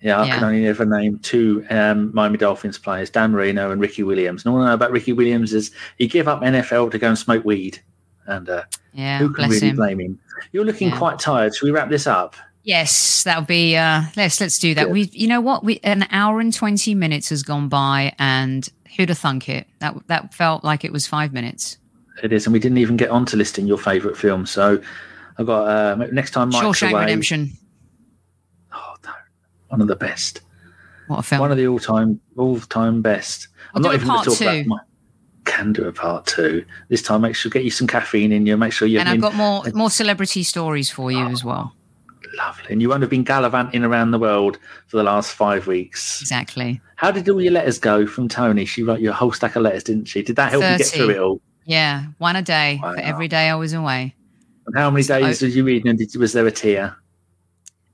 Yeah, I can only ever name two um, Miami Dolphins players, Dan Marino and Ricky Williams. And all I know about Ricky Williams is he gave up NFL to go and smoke weed. And uh, Yeah, who can really him. blame him? You're looking Yeah. quite tired. Should we wrap this up? Yes, that'll be. Uh, let's let's do that. Good. We, you know what? We an hour and twenty minutes has gone by, and who'd have thunk it? That that felt like it was five minutes. It is. And we didn't even get on to listing your favourite film. So I've got uh, next time Mike's Shawshank away. Redemption. Oh, no. One of the best. What a film! One of the all-time, all-time best. I'm We'll not even going to talk two. about my. Can do a part two this time. Make sure get you some caffeine in you. Make sure you. and I've mean, got more more celebrity stories for you as well. lovely, and you won't have been gallivanting around the world for the last five weeks. Exactly. How did all your letters go from Tony? She wrote you a whole stack of letters, didn't she? Did that help you get through it all? Yeah, one a day Wow. for every day I was away. And how many days did you read? And did, was there a tear?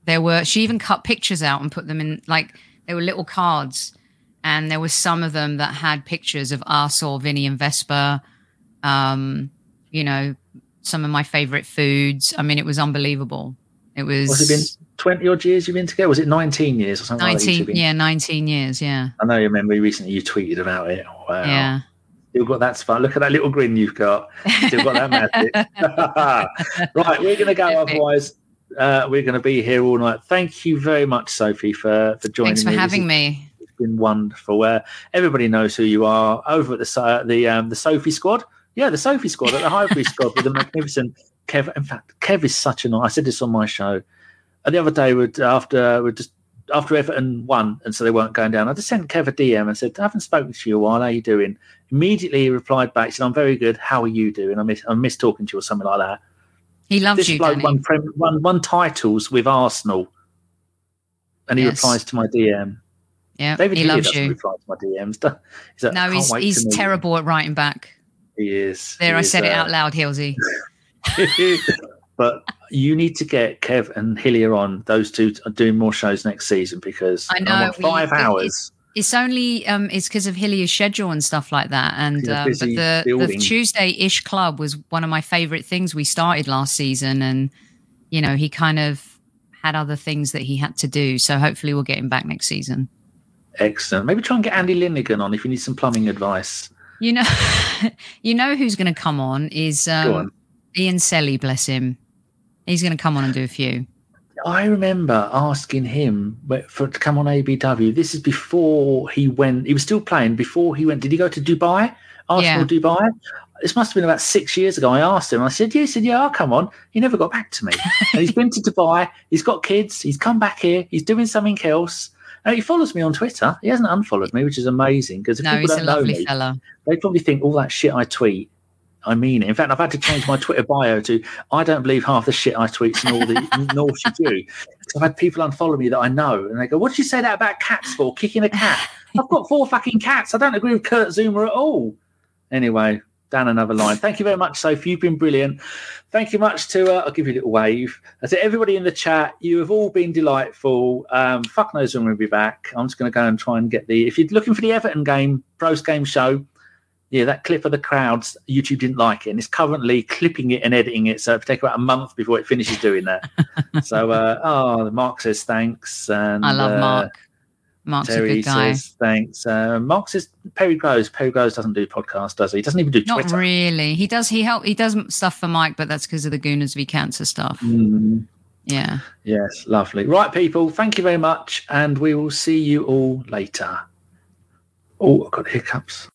There were. She even cut pictures out and put them in like there were little cards, and there were some of them that had pictures of us or Vinny and Vespa. Um, you know, some of my favorite foods. I mean, it was unbelievable. It was, Was it been twenty odd years you've been together? Was it nineteen years or something? like that you two nineteen. been- Yeah, nineteen years. Yeah, I know you remember recently you tweeted about it. Wow. yeah. Still got that smile. Look at that little grin you've got. Still got that magic. right, we're going to go. Epic. Otherwise, uh, we're going to be here all night. Thank you very much, Sophie, for for joining Thanks for having me. Having has me. been wonderful. Uh, everybody knows who you are over at the so- the um, the Sophie Squad. Yeah, the Sophie Squad at the Highbury Squad with the magnificent Kev. In fact, Kev is such an. I said this on my show. Uh, the other day, would after we just after Everton won, and so they weren't going down. I just sent Kev a DM and said, "I haven't spoken to you a while. How are you doing?" Immediately he replied back, said, "I'm very good. How are you doing? I miss I miss talking to you or something like that." He loves this you, bloke won, prem- won won titles with Arsenal, and he Yes. replies to my DM. Yeah, David he Hillier loves doesn't you. reply to my DMs. He's like, No, he's he's terrible at writing back. He is. There, He I is, said it uh, out loud, Hilsey. but you need to get Kev and Hillier on. Those two are doing more shows next season because I know, want we- five it- hours. It's only um, it's because of Hillier's schedule and stuff like that. And um, but the, the. Tuesday ish club was one of my favorite things we started last season, and you know he kind of had other things that he had to do. So hopefully we'll get him back next season. Excellent. Maybe try and get Andy Linighan on if you need some plumbing advice. You know, you know who's going to come on is Go um, on. Ian Selley, bless him. He's going to come on and do a few. I remember asking him for to come on ABW. This is before he went. He was still playing before he went. Did he go to Dubai? Arsenal Dubai. This must have been about six years ago. I asked him. I said, "Yeah." He said, "Yeah, I'll come on." He never got back to me. and he's been to Dubai. He's got kids. He's come back here. He's doing something else. And he follows me on Twitter. He hasn't unfollowed me, which is amazing because if No, people don't know lovely me, fella. they probably think all that shit I tweet. I mean it. In fact, I've had to change my Twitter bio to I don't believe half the shit I tweet, nor the nor should you. I've had people unfollow me that I know, and they go, "What did you say that about cats for? Kicking a cat? I've got four fucking cats. I don't agree with Kurt Zouma at all." Anyway, down another line. Thank you very much, Sophie. You've been brilliant. Thank you much to. Uh, I'll give you a little wave. Said everybody in the chat. You have all been delightful. Um, fuck knows when we'll be back. I'm just going to go and try and get the. If you're looking for the Everton game post game show, yeah, that clip of the crowds, YouTube didn't like it, and it's currently clipping it and editing it. So it'll take about a month before it finishes doing that. so, uh, oh, Mark says thanks, and I love uh, Mark. Mark's a Terry good guy. says thanks. Uh, Mark says Perry Groves. Perry Groves doesn't do podcasts, does he? He doesn't even do Twitter. Not really. He does. He help. He does stuff for Mike, but that's because of the Gooners v Cancer stuff. Mm, Yeah. yes, lovely. Right, people. Thank you very much, and we will see you all later. Oh, I've got hiccups.